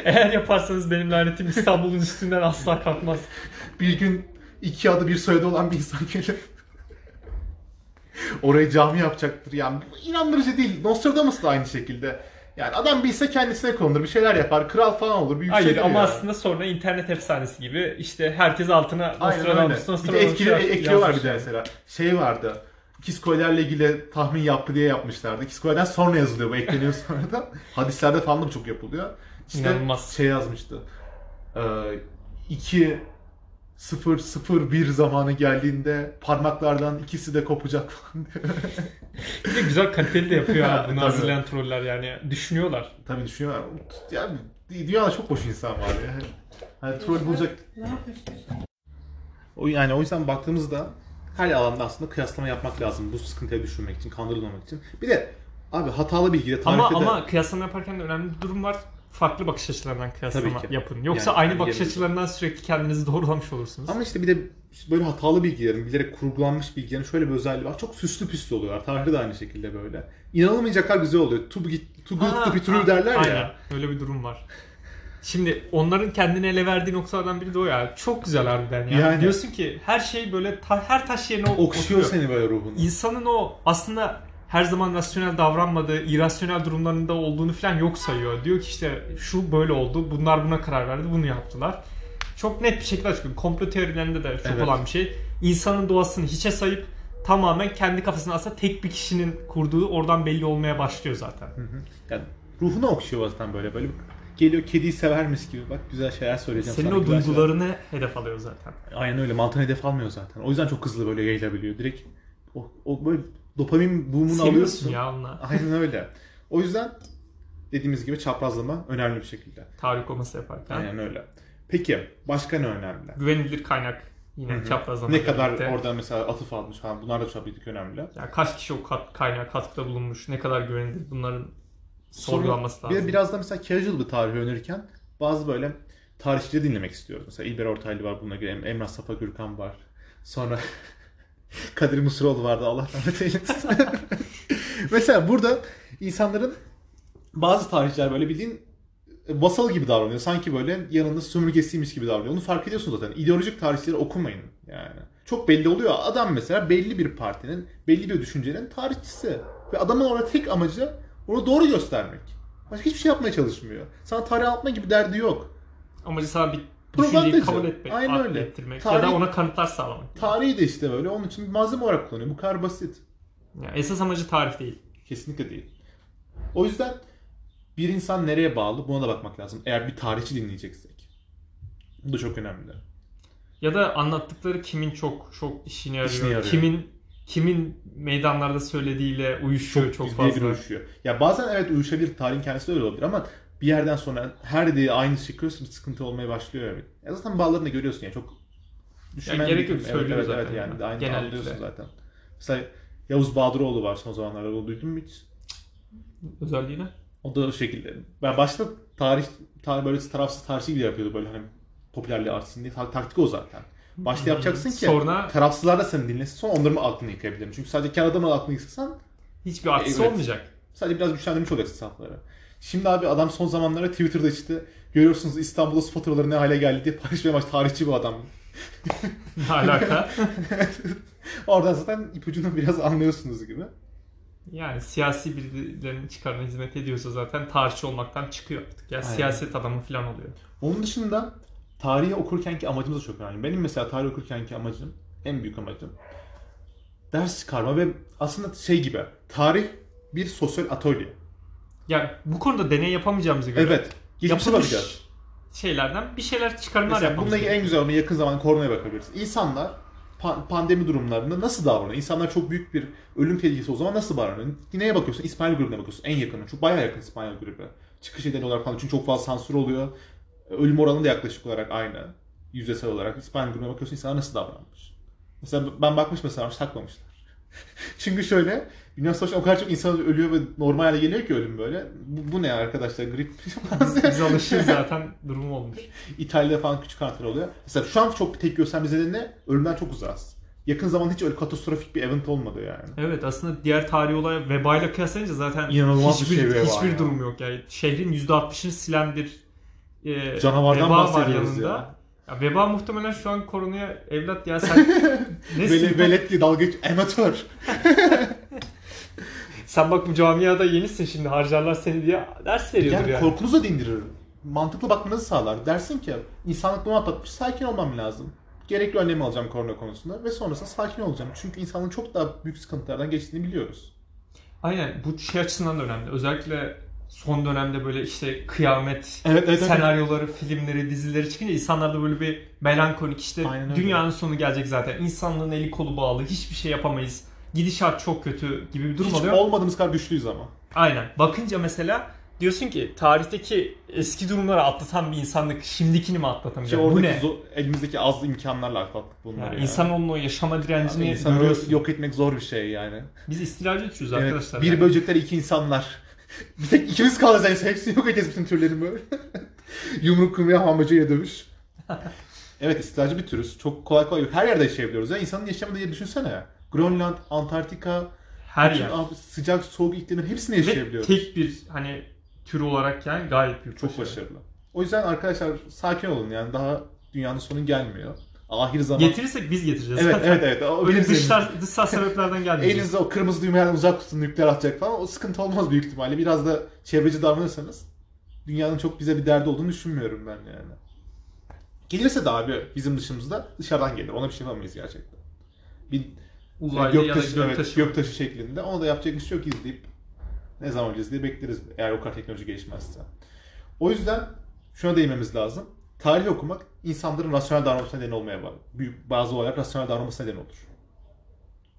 Eğer yaparsanız benim lanetim İstanbul'un üstünden asla kalkmaz. bir gün iki adı bir soyadı olan bir insan gelir. Orayı cami yapacaktır. Yani bu inandırıcı değil. Nostradamus da aynı şekilde. Yani adam bilse kendisine konulur. Bir şeyler yapar. Kral falan olur. Bir Hayır ama ya. aslında sonra internet efsanesi gibi işte herkes altına Aynen öyle. Nostradamus, Bir de Nostradamus etkili, ekliyorlar bir de mesela. Şey vardı. Kiskoylerle ilgili tahmin yaptı diye yapmışlardı. Kiskoyden sonra yazılıyor bu ekleniyor sonradan. Hadislerde falan da çok yapılıyor. İşte İnanılmaz. şey yazmıştı. Ee, iki 001 zamanı geldiğinde parmaklardan ikisi de kopacak falan diyor. Bir de güzel kaliteli de yapıyor abi bunu Tabii. hazırlayan troller yani. Düşünüyorlar. Tabii düşünüyorlar. Yani dünyada çok boş insan var ya. Hani troll bulacak. Ne yapıyorsun? O yani o yüzden baktığımızda her alanda aslında kıyaslama yapmak lazım bu sıkıntıya düşürmek için, kandırılmamak için. Bir de abi hatalı bilgiyle Ama tarihte de ama kıyaslama yaparken de önemli bir durum var. Farklı bakış açılarından kıyaslama yapın. Yoksa Yani aynı bakış yani- açılarından sürekli kendinizi doğrulamış olursunuz. Ama işte bir de böyle hatalı bilgilerin, bilerek kurgulanmış bilgilerin şöyle bir özelliği var. Çok süslü püslü oluyorlar. Tarihte de aynı şekilde böyle. İnanılmayacaklar güzel oluyor. To, be, to good to be true derler aynen. ya. Öyle bir durum var. Şimdi onların kendini ele verdiği noktalardan biri de o ya. Çok güzel harbiden ya. Yani. Diyorsun ki her şey böyle ta- her taş yerine Okşuyor oturuyor. seni böyle ruhunu. İnsanın o aslında her zaman rasyonel davranmadığı, irrasyonel durumlarında olduğunu falan yok sayıyor. Diyor ki işte şu böyle oldu, bunlar buna karar verdi, bunu yaptılar. Çok net bir şekilde açıklıyor. Komplo teorilerinde de çok Evet. olan bir şey. İnsanın doğasını hiçe sayıp tamamen kendi kafasına aslında tek bir kişinin kurduğu oradan belli olmaya başlıyor zaten. Hı hı. Yani ruhunu okşuyor zaten böyle böyle. Geliyor kediyi severmiş gibi bak güzel şeyler söyleyeceğim Senin sana. o güzel şeyler. duygularını hedef alıyor zaten. Aynen öyle. Mantığını hedef almıyor zaten. O yüzden çok hızlı böyle yayılabiliyor. Direkt o, o böyle dopamin boom'unu Seviyorsun alıyorsun. ya onunla. Aynen öyle. O yüzden dediğimiz gibi çaprazlama önemli bir şekilde. Tarih okuması yaparken. Aynen öyle. Peki başka ne önemli? Güvenilir kaynak yine Hı hı. çaprazlama. Ne kadar birlikte. orada mesela atıf almış falan bunlar da ki önemli. Yani kaç kişi o kat, kaynağa katkıda bulunmuş, ne kadar güvenilir bunların Sorgulanması bir lazım. biraz da mesela casual bir tarih önerirken bazı böyle tarihçileri dinlemek istiyoruz. Mesela İlber Ortaylı var bununla ilgili. Em- Emrah Safa Gürkan var. Sonra Kadir Mısıroğlu vardı Allah rahmet eylesin. mesela burada insanların bazı tarihçiler böyle bildiğin vasal gibi davranıyor. Sanki böyle yanında sömürgesiymiş gibi davranıyor. Onu fark ediyorsun zaten. İdeolojik tarihçileri okumayın yani. Çok belli oluyor. Adam mesela belli bir partinin, belli bir düşüncenin tarihçisi. Ve adamın orada tek amacı onu doğru göstermek. Başka hiçbir şey yapmaya çalışmıyor. Sana tarih anlatma gibi derdi yok. Amacı sana bir düşünceyi kabul etmek, Aynen öyle. ettirmek Tarih- ya da ona kanıtlar sağlamak. Tarihi de işte böyle. Onun için bir malzeme olarak kullanıyor. Bu kadar basit. Yani esas amacı tarih değil. Kesinlikle değil. O yüzden bir insan nereye bağlı buna da bakmak lazım. Eğer bir tarihçi dinleyeceksek. Bu da çok önemli. Ya da anlattıkları kimin çok çok işine yarıyor, İşine yarıyor. kimin kimin meydanlarda söylediğiyle uyuşuyor çok, birebir fazla. uyuşuyor. Ya bazen evet uyuşabilir. Tarihin kendisi de öyle olabilir ama bir yerden sonra her dediği aynı çıkıyorsa bir sıkıntı olmaya başlıyor. Evet. Ya zaten bağlarını görüyorsun ya çok düşünmen gerek yok, gerekmiyor. söylüyor evet, zaten Evet, yani yani. aynı Genellikle. anlıyorsun zaten. Mesela Yavuz Bahadıroğlu var son zamanlarda. Onu duydun mu hiç? Özelliğine. O da o şekilde. Ben başta tarih, tarih böyle tarafsız tarihçi gibi yapıyordu böyle hani popülerliği artsın diye. Ta- Taktik o zaten. Başta yapacaksın ki Sonra- tarafsızlar da seni dinlesin sonra onların aklını yıkayabilirim. Çünkü sadece kendi adamın aklını yıksasan Hiçbir artısı Evet. olmayacak. sadece biraz güçlendirmiş olacaksın safları. Şimdi abi adam son zamanlarda Twitter'da işte görüyorsunuz İstanbul'da su faturaları ne hale geldi diye paylaşmaya başladı. Tarihçi bu adam. Ne alaka? Oradan zaten ipucunu biraz anlıyorsunuz gibi. yani siyasi birilerinin çıkarına hizmet ediyorsa zaten tarihçi olmaktan çıkıyor artık. Ya Aynen. siyaset adamı falan oluyor. Onun dışında tarihi okurkenki amacımız da çok önemli. Benim mesela tarih okurkenki amacım, en büyük amacım ders çıkarma ve aslında şey gibi tarih bir sosyal atölye. Ya bu konuda deney yapamayacağımıza göre Evet. Geçmişe bakacağız. şeylerden bir şeyler çıkarımlar Mesela yapmamız bununla en güzel örneği yakın zamanda koronaya bakabiliriz. İnsanlar pa- pandemi durumlarında nasıl davranıyor? İnsanlar çok büyük bir ölüm tehlikesi o zaman nasıl davranıyor? Neye bakıyorsun? İspanyol grubuna bakıyorsun. En yakını. Çok bayağı yakın İspanyol grubu. Çıkış nedeni olarak falan. Çünkü çok fazla sansür oluyor. Ölüm oranı da yaklaşık olarak aynı. Yüzdesel olarak. İspanyol grubuna bakıyorsun insanlar nasıl davranmış? Mesela ben bakmış mesela saklamışlar. Çünkü şöyle Dünya Savaşı'nda o kadar çok insan ölüyor ve normal hale geliyor ki ölüm böyle. Bu, bu ne arkadaşlar? Grip Biz, alışığız zaten durum olmuş. İtalya'da falan küçük kanser oluyor. Mesela şu an çok bir tepki göstermemiz nedeni ölümden çok uzağız. Yakın zamanda hiç öyle katastrofik bir event olmadı yani. Evet aslında diğer tarihi olay vebayla kıyaslayınca zaten İnanılmaz bir hiçbir, şey veba hiçbir ya. durum yok. Yani şehrin %60'ını silen bir e, Canavardan veba bahsediyoruz ya. Ya veba muhtemelen şu an koronaya evlat ya sen nesin? Vele, velet diye dalga geç, amatör. Sen bak bu camiada yenisin şimdi harcarlar seni diye ders veriyordur Yani, yani. korkunuzu da indirir. Mantıklı bakmanızı sağlar. Dersin ki insanlık bunu atlatmış, sakin olmam lazım. Gerekli önlemi alacağım korona konusunda ve sonrasında sakin olacağım. Çünkü insanın çok daha büyük sıkıntılardan geçtiğini biliyoruz. Aynen bu şey açısından da önemli. Özellikle son dönemde böyle işte kıyamet Evet, evet, evet. senaryoları, filmleri, dizileri çıkınca insanlarda böyle bir melankolik işte Aynen öyle. dünyanın sonu gelecek zaten. İnsanlığın eli kolu bağlı, hiçbir şey yapamayız. Gidişat çok kötü gibi bir durum Hiç oluyor. olmadığımız kadar güçlüyüz ama. Aynen. Bakınca mesela diyorsun ki tarihteki eski durumları atlatan bir insanlık şimdikini mi Ki atlatamayacak? Bu oradaki ne? zo- elimizdeki az imkanlarla atlattık bunları. Yani yani. İnsanoğlunun o yaşama direncini İnsanı görüyorsun. yok etmek zor bir şey yani. Biz istilacı türüz Evet, arkadaşlar. bir yani. böcekler iki insanlar. bir tek ikimiz kalacağız. Hepsini yok edeceğiz bütün türlerin böyle. Yumruk kırmaya hamacıyla dövüş. evet istilacı bir türüz. Çok kolay kolay her yerde yaşayabiliyoruz. Ya insanın yaşamadığı yeri düşünsene. Grönland, Antarktika, Her yer. sıcak soğuk iklimlerin hepsini Ve yaşayabiliyoruz. tek bir hani tür olarak yani gayet büyük. Çok başarı. başarılı. O yüzden arkadaşlar sakin olun yani daha dünyanın sonu gelmiyor. Ahir zaman. Getirirsek biz getireceğiz. Evet zaten. evet evet. O Öyle dışlar, dışsal sebeplerden gelmeyecek. Elinizde o kırmızı düğmelerden uzak tutun nükleer atacak falan. O sıkıntı olmaz büyük ihtimalle. Biraz da çevreci davranırsanız dünyanın çok bize bir derdi olduğunu düşünmüyorum ben yani. Gelirse de abi bizim dışımızda dışarıdan gelir. Ona bir şey yapamayız gerçekten. Bir Uzaylı ya da göktaşı, evet, göktaşı. göktaşı şeklinde. Ona da yapacak bir şey yok izleyip ne zaman diye bekleriz eğer o kadar teknoloji gelişmezse. O yüzden şuna değinmemiz lazım. Tarih okumak insanların rasyonel davranmasına neden olmaya var. Büyük bazı olaylar rasyonel davranmasına neden olur.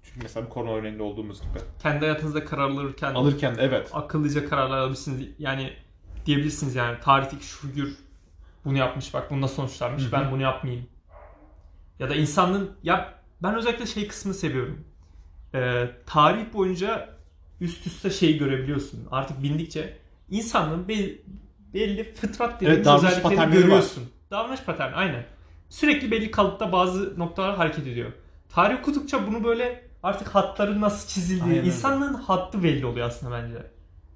Çünkü mesela bir korona örneğinde olduğumuz gibi. Kendi hayatınızda karar alırken Alırken evet. akıllıca kararlar alabilirsiniz. Yani diyebilirsiniz yani tarihteki şu figür bunu yapmış bak bunda sonuçlanmış Hı hı. ben bunu yapmayayım. Ya da insanlığın ya ben özellikle şey kısmını seviyorum. Ee, tarih boyunca üst üste şey görebiliyorsun. Artık bildikçe insanlığın belli, belli fıtrat dediğimiz Evet, özelliklerini görüyorsun. Davranış paterni aynen. Sürekli belli kalıpta bazı noktalar hareket ediyor. Tarih okudukça bunu böyle artık hatların nasıl çizildiği, Aynen insanlığın hattı belli oluyor aslında bence.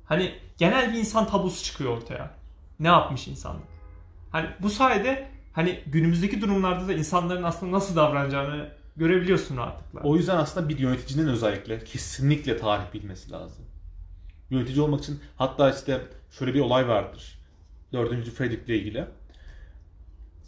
Hani genel bir insan tablosu çıkıyor ortaya. Ne yapmış insanlık? Hani bu sayede hani günümüzdeki durumlarda da insanların aslında nasıl davranacağını görebiliyorsun rahatlıkla. O yüzden aslında bir yöneticinin özellikle kesinlikle tarih bilmesi lazım. Yönetici olmak için hatta işte şöyle bir olay vardır. 4. Fredrik ile ilgili.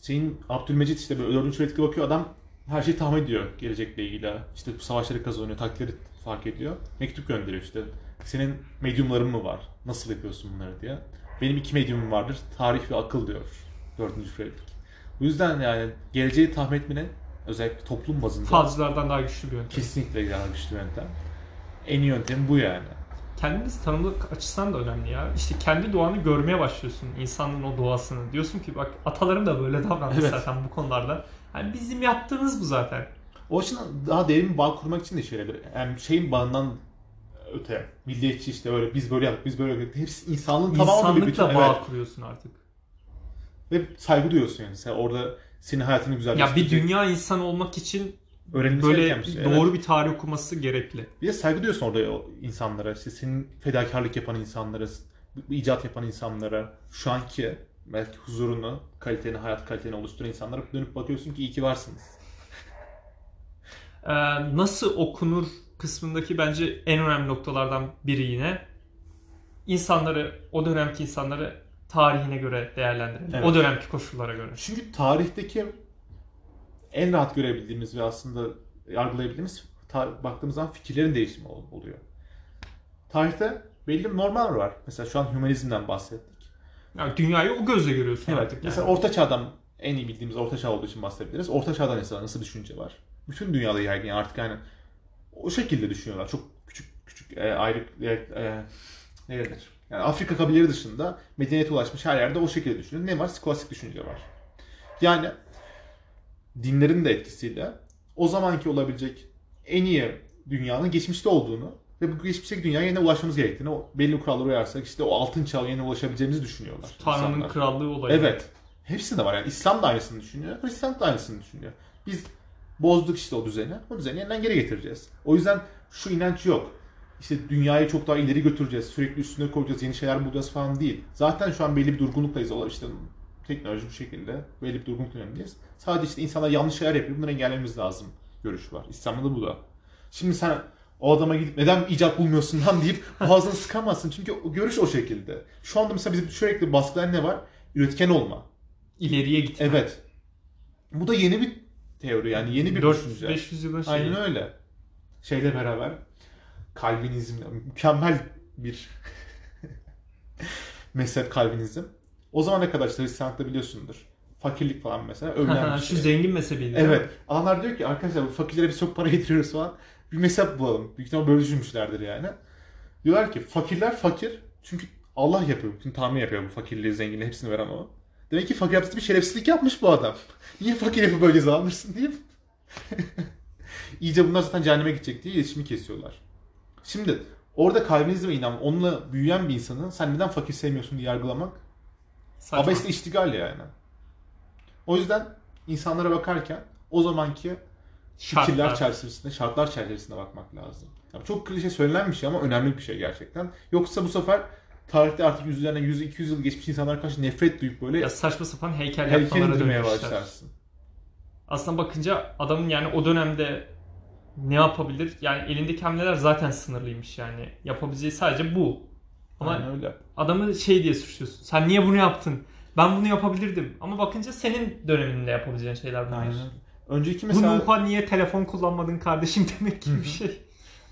Şeyin Abdülmecit işte böyle 4. Fredrik'e bakıyor adam her şeyi tahmin ediyor gelecekle ilgili. İşte savaşları kazanıyor, taktikleri fark ediyor. Mektup gönderiyor işte. Senin medyumların mı var? Nasıl yapıyorsun bunları diye. Benim iki medyumum vardır. Tarih ve akıl diyor 4. Fredrik. Bu yüzden yani geleceği tahmin etmenin özellikle toplum bazında Falcılardan daha güçlü bir yöntem. Kesinlikle daha güçlü yöntem. En iyi yöntem bu yani. Kendinizi tanımlık açısından da önemli ya. İşte kendi doğanı görmeye başlıyorsun. insanın o doğasını. Diyorsun ki bak atalarım da böyle davranmış Evet. zaten bu konularda. Yani bizim yaptığımız bu zaten. O açıdan daha derin bir bağ kurmak için de yarıyor. Yani şeyin bağından öte. Milliyetçi işte böyle biz böyle yaptık, biz böyle yaptık. Hepsi insanlığın tamamı bir bütün. Bağ Evet. kuruyorsun artık. Ve saygı duyuyorsun yani. Sen orada senin hayatını Ya güzelleştirecek. bir dünya insanı olmak için öğrenilmesi böyle şey. Evet. doğru bir tarih okuması gerekli. Bir de saygı duyuyorsun orada o insanlara. İşte senin fedakarlık yapan insanlara, icat yapan insanlara, şu anki belki huzurunu, kaliteni, hayat kaliteni oluşturan insanlara dönüp bakıyorsun ki iyi ki varsınız. Ee, nasıl okunur kısmındaki bence en önemli noktalardan biri yine insanları, o dönemki insanları tarihine göre değerlendirelim. Evet. O dönemki koşullara göre. Çünkü tarihteki en rahat görebildiğimiz ve aslında yargılayabildiğimiz ta- baktığımız zaman fikirlerin değişimi ol- oluyor. Tarihte belli bir normlar var. Mesela şu an hümanizmden bahsettik. Yani dünyayı o gözle görüyorsun Evet. artık. Yani. Mesela Orta Çağ'dan en iyi bildiğimiz Orta Çağ olduğu için bahsedebiliriz. Orta Çağ'da mesela nasıl düşünce var? Bütün dünyada yaygın yani artık yani o şekilde düşünüyorlar. Çok küçük küçük e, ayrı e, e, ne denir? Yani Afrika kabileleri dışında medeniyete ulaşmış her yerde o şekilde düşünüyor. Ne var? Skolastik düşünce var. Yani dinlerin de etkisiyle o zamanki olabilecek en iyi dünyanın geçmişte olduğunu ve bu geçmişteki dünyaya yine ulaşmamız gerektiğini, o belli kurallara uyarsak işte o altın çağa yine ulaşabileceğimizi düşünüyorlar. Tanrı'nın insanlar. krallığı olayı. Evet. Hepsinde var yani. İslam da aynısını düşünüyor. Hristiyan da aynısını düşünüyor. Biz bozduk işte o düzeni. O düzeni yeniden geri getireceğiz. O yüzden şu inanç yok. İşte dünyayı çok daha ileri götüreceğiz. Sürekli üstüne koyacağız. Yeni şeyler bulacağız falan değil. Zaten şu an belli bir durgunluktayız. İşte teknoloji bu şekilde belli bir durgunluk dönemindeyiz. Sadece işte insanlar yanlış şeyler yapıyor. Bunları engellememiz lazım görüş var. İslam'da da bu da. Şimdi sen o adama gidip neden icat bulmuyorsun lan deyip boğazını sıkamazsın. Çünkü o görüş o şekilde. Şu anda mesela bizim sürekli baskılayan ne var? Üretken olma. İleriye git. Evet. Bu da yeni bir teori yani yeni bir 400 düşünce. 500 yılın şeyi. Aynen öyle. Şeyle beraber Calvinizmle mükemmel bir Mezhep Kalvinizm. O zamana kadar işte Hristiyanlıkta biliyorsundur. Fakirlik falan mesela övülen bir Şu şey. zengin mezhebiydi. değil mi? Evet. Adamlar diyor ki arkadaşlar bu fakirlere biz çok para getiriyoruz falan. Bir mezhep bulalım. Büyük ihtimalle böyle düşünmüşlerdir yani. Diyorlar ki fakirler fakir çünkü Allah yapıyor. Bütün tahmin yapıyor bu fakirliği, zenginliği hepsini veren o. Demek ki fakir yaptığı bir şerefsizlik yapmış bu adam. Niye fakir yapıp böyle ceza alırsın diye. İyice bunlar zaten cehenneme gidecek diye iletişimi kesiyorlar. Şimdi orada Kalvinizme inan, onunla büyüyen bir insanı sen neden fakir sevmiyorsun diye yargılamak Saçma. abesle iştigal yani. O yüzden insanlara bakarken o zamanki fikirler Şartlar. çerçevesinde, şartlar çerçevesinde bakmak lazım. Yani çok klişe söylenen bir şey ama önemli bir şey gerçekten. Yoksa bu sefer tarihte artık yüzlerine 100-200 yıl geçmiş insanlara karşı nefret duyup böyle Ya saçma sapan heykel yapmalara dönmüşler. başlarsın. Aslında bakınca adamın yani o dönemde ne yapabilir? Yani elindeki hamleler zaten sınırlıymış yani. Yapabileceği sadece bu. Ama Aynen öyle. adamı şey diye suçluyorsun. Sen niye bunu yaptın? Ben bunu yapabilirdim. Ama bakınca senin döneminde yapabileceğin şeyler bunlar. Aynen. Önceki Bu mesela Nuh'a niye telefon kullanmadın kardeşim demek gibi bir şey.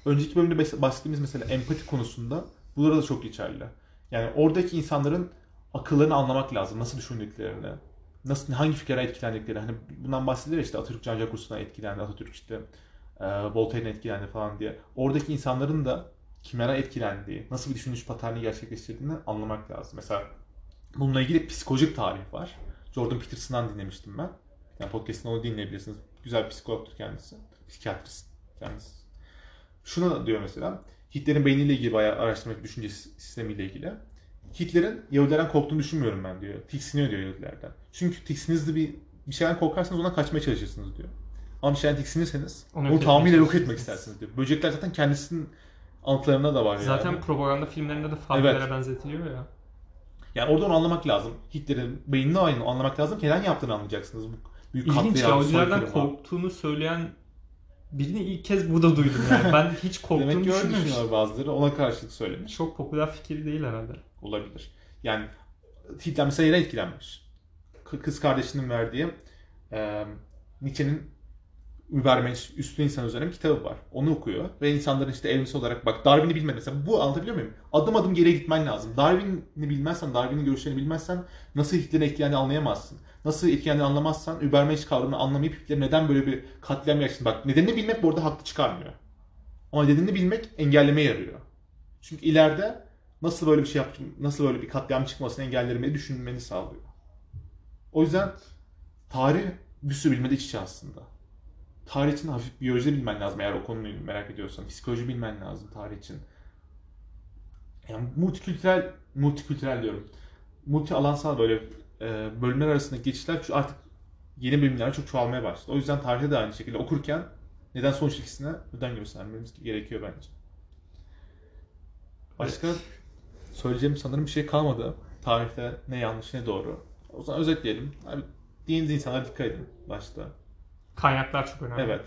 önceki bölümde bahsettiğimiz mesela empati konusunda bunlara da çok geçerli. Yani oradaki insanların akıllarını anlamak lazım. Nasıl düşündüklerini, nasıl hangi fikirlere etkilendikleri. Hani bundan bahsedilir işte Atatürk Cancak Kursu'na etkilendi, Atatürk işte e, Voltaire'in etkilendi falan diye. Oradaki insanların da kimlere etkilendiği, nasıl bir düşünüş paterni gerçekleştirdiğini anlamak lazım. Mesela bununla ilgili psikolojik tarih var. Jordan Peterson'dan dinlemiştim ben. Yani podcast'ını onu dinleyebilirsiniz. Güzel psikologtur kendisi. Psikiyatrist kendisi. Şunu da diyor mesela. Hitler'in beyniyle ilgili bayağı araştırma düşünce sistemiyle ilgili. Hitler'in Yahudilerden korktuğunu düşünmüyorum ben diyor. Tiksiniyor diyor Yahudilerden. Çünkü tiksinizli bir, bir şeyden korkarsanız ondan kaçmaya çalışırsınız diyor. Ama bir şeyden tiksinirseniz Onu onu, tamamıyla yok etmek istersiniz diyor. Böcekler zaten kendisinin anıtlarında da var Zaten yani. propaganda filmlerinde de fabrikaya Evet. benzetiliyor ya. Yani orada onu anlamak lazım. Hitler'in beynini aynı anlamak lazım ki neden yaptığını anlayacaksınız. Bu büyük İlginç Yahudilerden korktuğunu söyleyen birini ilk kez burada duydum yani. Ben hiç korktuğunu Demek düşünmemiştim. düşünüyorlar bazıları. Ona karşılık söylemiş. Çok popüler fikir değil herhalde. olabilir. Yani Hitler mesela yine etkilenmiş. Kız kardeşinin verdiği e, Nietzsche'nin Übermensch, Üstün İnsan üzerine bir kitabı var. Onu okuyor ve insanların işte evrimsel olarak bak Darwin'i bilme mesela bu anlatabiliyor muyum? Adım adım geriye gitmen lazım. Darwin'i bilmezsen, Darwin'in görüşlerini bilmezsen nasıl Hitler'in etkilendiğini anlayamazsın. Nasıl etkilendiğini anlamazsan Übermensch kavramını anlamayıp Hitler'in neden böyle bir katliam gerçekleştirdi. Bak nedenini bilmek bu arada haklı çıkarmıyor. Ama nedenini bilmek engellemeye yarıyor. Çünkü ileride nasıl böyle bir şey yap, nasıl böyle bir katliam çıkmasını engellemeyi düşünmeni sağlıyor. O yüzden tarih sürü bilmede iç içe aslında. Tarih için hafif biyoloji bilmen lazım eğer o konuyu merak ediyorsan. Psikoloji bilmen lazım tarih için. Yani multikültürel, multikültürel diyorum. Multi alansal böyle e, bölümler arasındaki geçişler şu artık yeni bölümler çok çoğalmaya başladı. O yüzden tarihte de aynı şekilde okurken neden sonuç ilişkisine özen göstermemiz gerekiyor bence. Başka söyleyeceğim sanırım bir şey kalmadı. Tarihte ne yanlış ne doğru. O zaman özetleyelim. Abi, diniz insanlara dikkat edin başta. Kaynaklar çok önemli. Evet.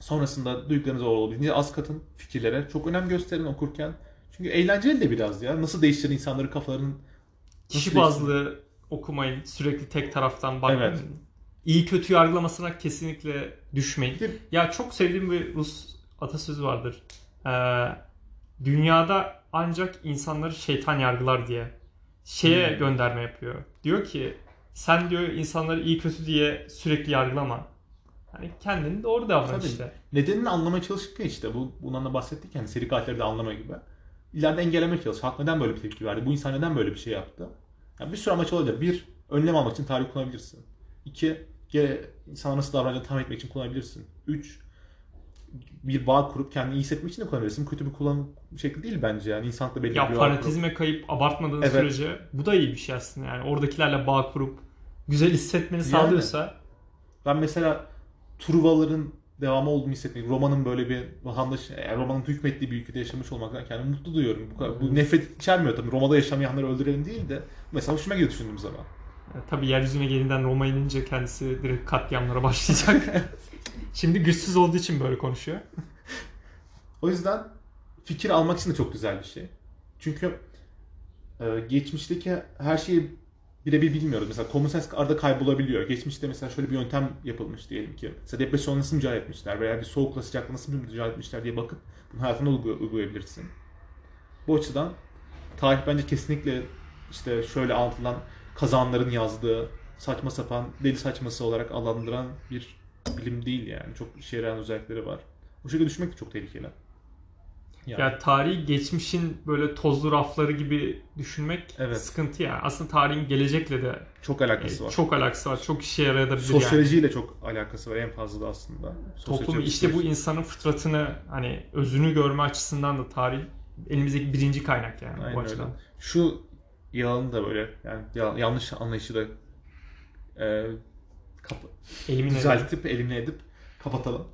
Sonrasında duyduklarınızı olabildiğince az katın fikirlere. Çok önem gösterin okurken. Çünkü eğlenceli de biraz ya. Nasıl değiştirir insanların kafalarının. Kişi bazlı okumayın. Sürekli tek taraftan bakmayın. Evet. İyi kötü yargılamasına kesinlikle düşmeyin. Bir de- Ya çok sevdiğim bir Rus atasözü vardır. Ee, dünyada ancak insanları şeytan yargılar diye şeye Hmm. gönderme yapıyor. Diyor ki sen diyor insanları iyi kötü diye sürekli yargılama. Hani kendini doğru davran Tabii. işte. Nedenini anlamaya çalıştık ya işte. Bu, bundan da bahsettik yani seri katilleri de anlama gibi. İleride engellemeye çalış. Halk neden böyle bir tepki verdi? Bu insan neden böyle bir şey yaptı? Yani bir sürü amaç olabilir. Bir, önlem almak için tarih kullanabilirsin. İki, ge- insana nasıl davranacağını tahmin etmek için kullanabilirsin. Üç, bir bağ kurup kendini iyi hissetmek için de kullanabilirsin. Kötü bir kullanım şekli değil bence yani. İnsanlıkla belli Ya bir bağ kurup. fanatizme kayıp abartmadığın Evet. sürece bu da iyi bir şey aslında. Yani oradakilerle bağ kurup güzel hissetmeni Yani. sağlıyorsa Ben mesela Truvaların devamı olduğunu hissetmek, romanın böyle bir vatandaş, yani romanın hükmettiği bir ülkede yaşamış olmaktan kendimi mutlu duyuyorum. Bu, kadar- bu nefret içermiyor tabii. Roma'da yaşamayanları öldürelim değil de mesela hoşuma gidiyor düşündüğüm zaman. e, tabii yeryüzüne yeniden Roma inince kendisi direkt katliamlara başlayacak. Şimdi güçsüz olduğu için böyle konuşuyor. O yüzden fikir almak için de çok güzel bir şey. Çünkü e, geçmişteki her şeyi birebir bilmiyoruz. Mesela common sense arada kaybolabiliyor. Geçmişte mesela şöyle bir yöntem yapılmış diyelim ki. Mesela depresyon nasıl mücadele etmişler veya bir soğukla sıcakla nasıl mücadele etmişler diye bakıp bunu hayatına uygu- uygulayabilirsin. Bu açıdan tarih bence kesinlikle işte şöyle anlatılan kazanların yazdığı saçma sapan deli saçması olarak adlandıran bir bilim değil yani. Çok işe yarayan özellikleri var. Bu şekilde düşünmek de çok tehlikeli. Yani. Ya tarihi geçmişin böyle tozlu rafları gibi düşünmek Evet. sıkıntı ya. Aslında tarihin gelecekle de çok alakası e, var. çok alakası var. Çok işe yarayabilir yani. Sosyolojiyle çok alakası var en fazla da aslında. Sosyoloji, işte bu insanın fıtratını hani özünü görme açısından da tarih elimizdeki birinci kaynak yani Aynen bu öyle. açıdan. Şu yalanı da böyle yani ya- yanlış anlayışı da e, kapa- Elimine düzeltip elimine edip kapatalım.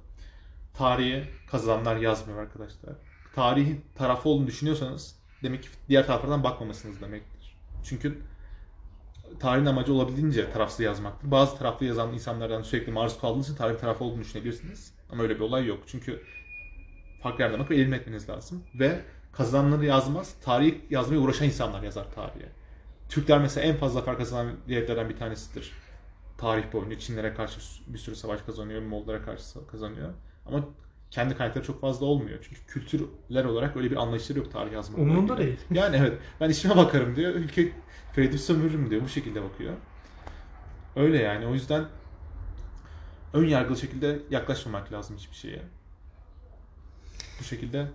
Tarihi kazananlar yazmıyor arkadaşlar. Tarihin tarafı olduğunu düşünüyorsanız demek ki diğer taraflardan bakmamasınız demektir. Çünkü tarihin amacı olabildiğince tarafsız yazmaktır. Bazı taraflı yazan insanlardan sürekli maruz kaldığınız için tarihin tarafı olduğunu düşünebilirsiniz. Ama öyle bir olay yok. Çünkü farklı yerden bakıp elim etmeniz lazım. Ve kazananları yazmaz, tarihi yazmaya uğraşan insanlar yazar tarihe. Türkler mesela en fazla zafer kazanan devletlerden bir tanesidir. Tarih boyunca Çinlere karşı bir sürü savaş kazanıyor, Moğollara karşı kazanıyor. Ama kendi kaynakları çok fazla olmuyor. Çünkü kültürler olarak öyle bir anlayışları yok tarih yazmakla Umurunda değil. Yani evet. Ben işime bakarım diyor. Ülke Fred'i sömürürüm diyor. Bu şekilde bakıyor. Öyle yani. O yüzden ön yargılı şekilde yaklaşmamak lazım hiçbir şeye. Bu şekilde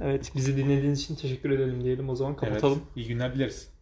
Evet bizi dinlediğiniz için teşekkür edelim diyelim o zaman kapatalım. evet, iyi günler dileriz.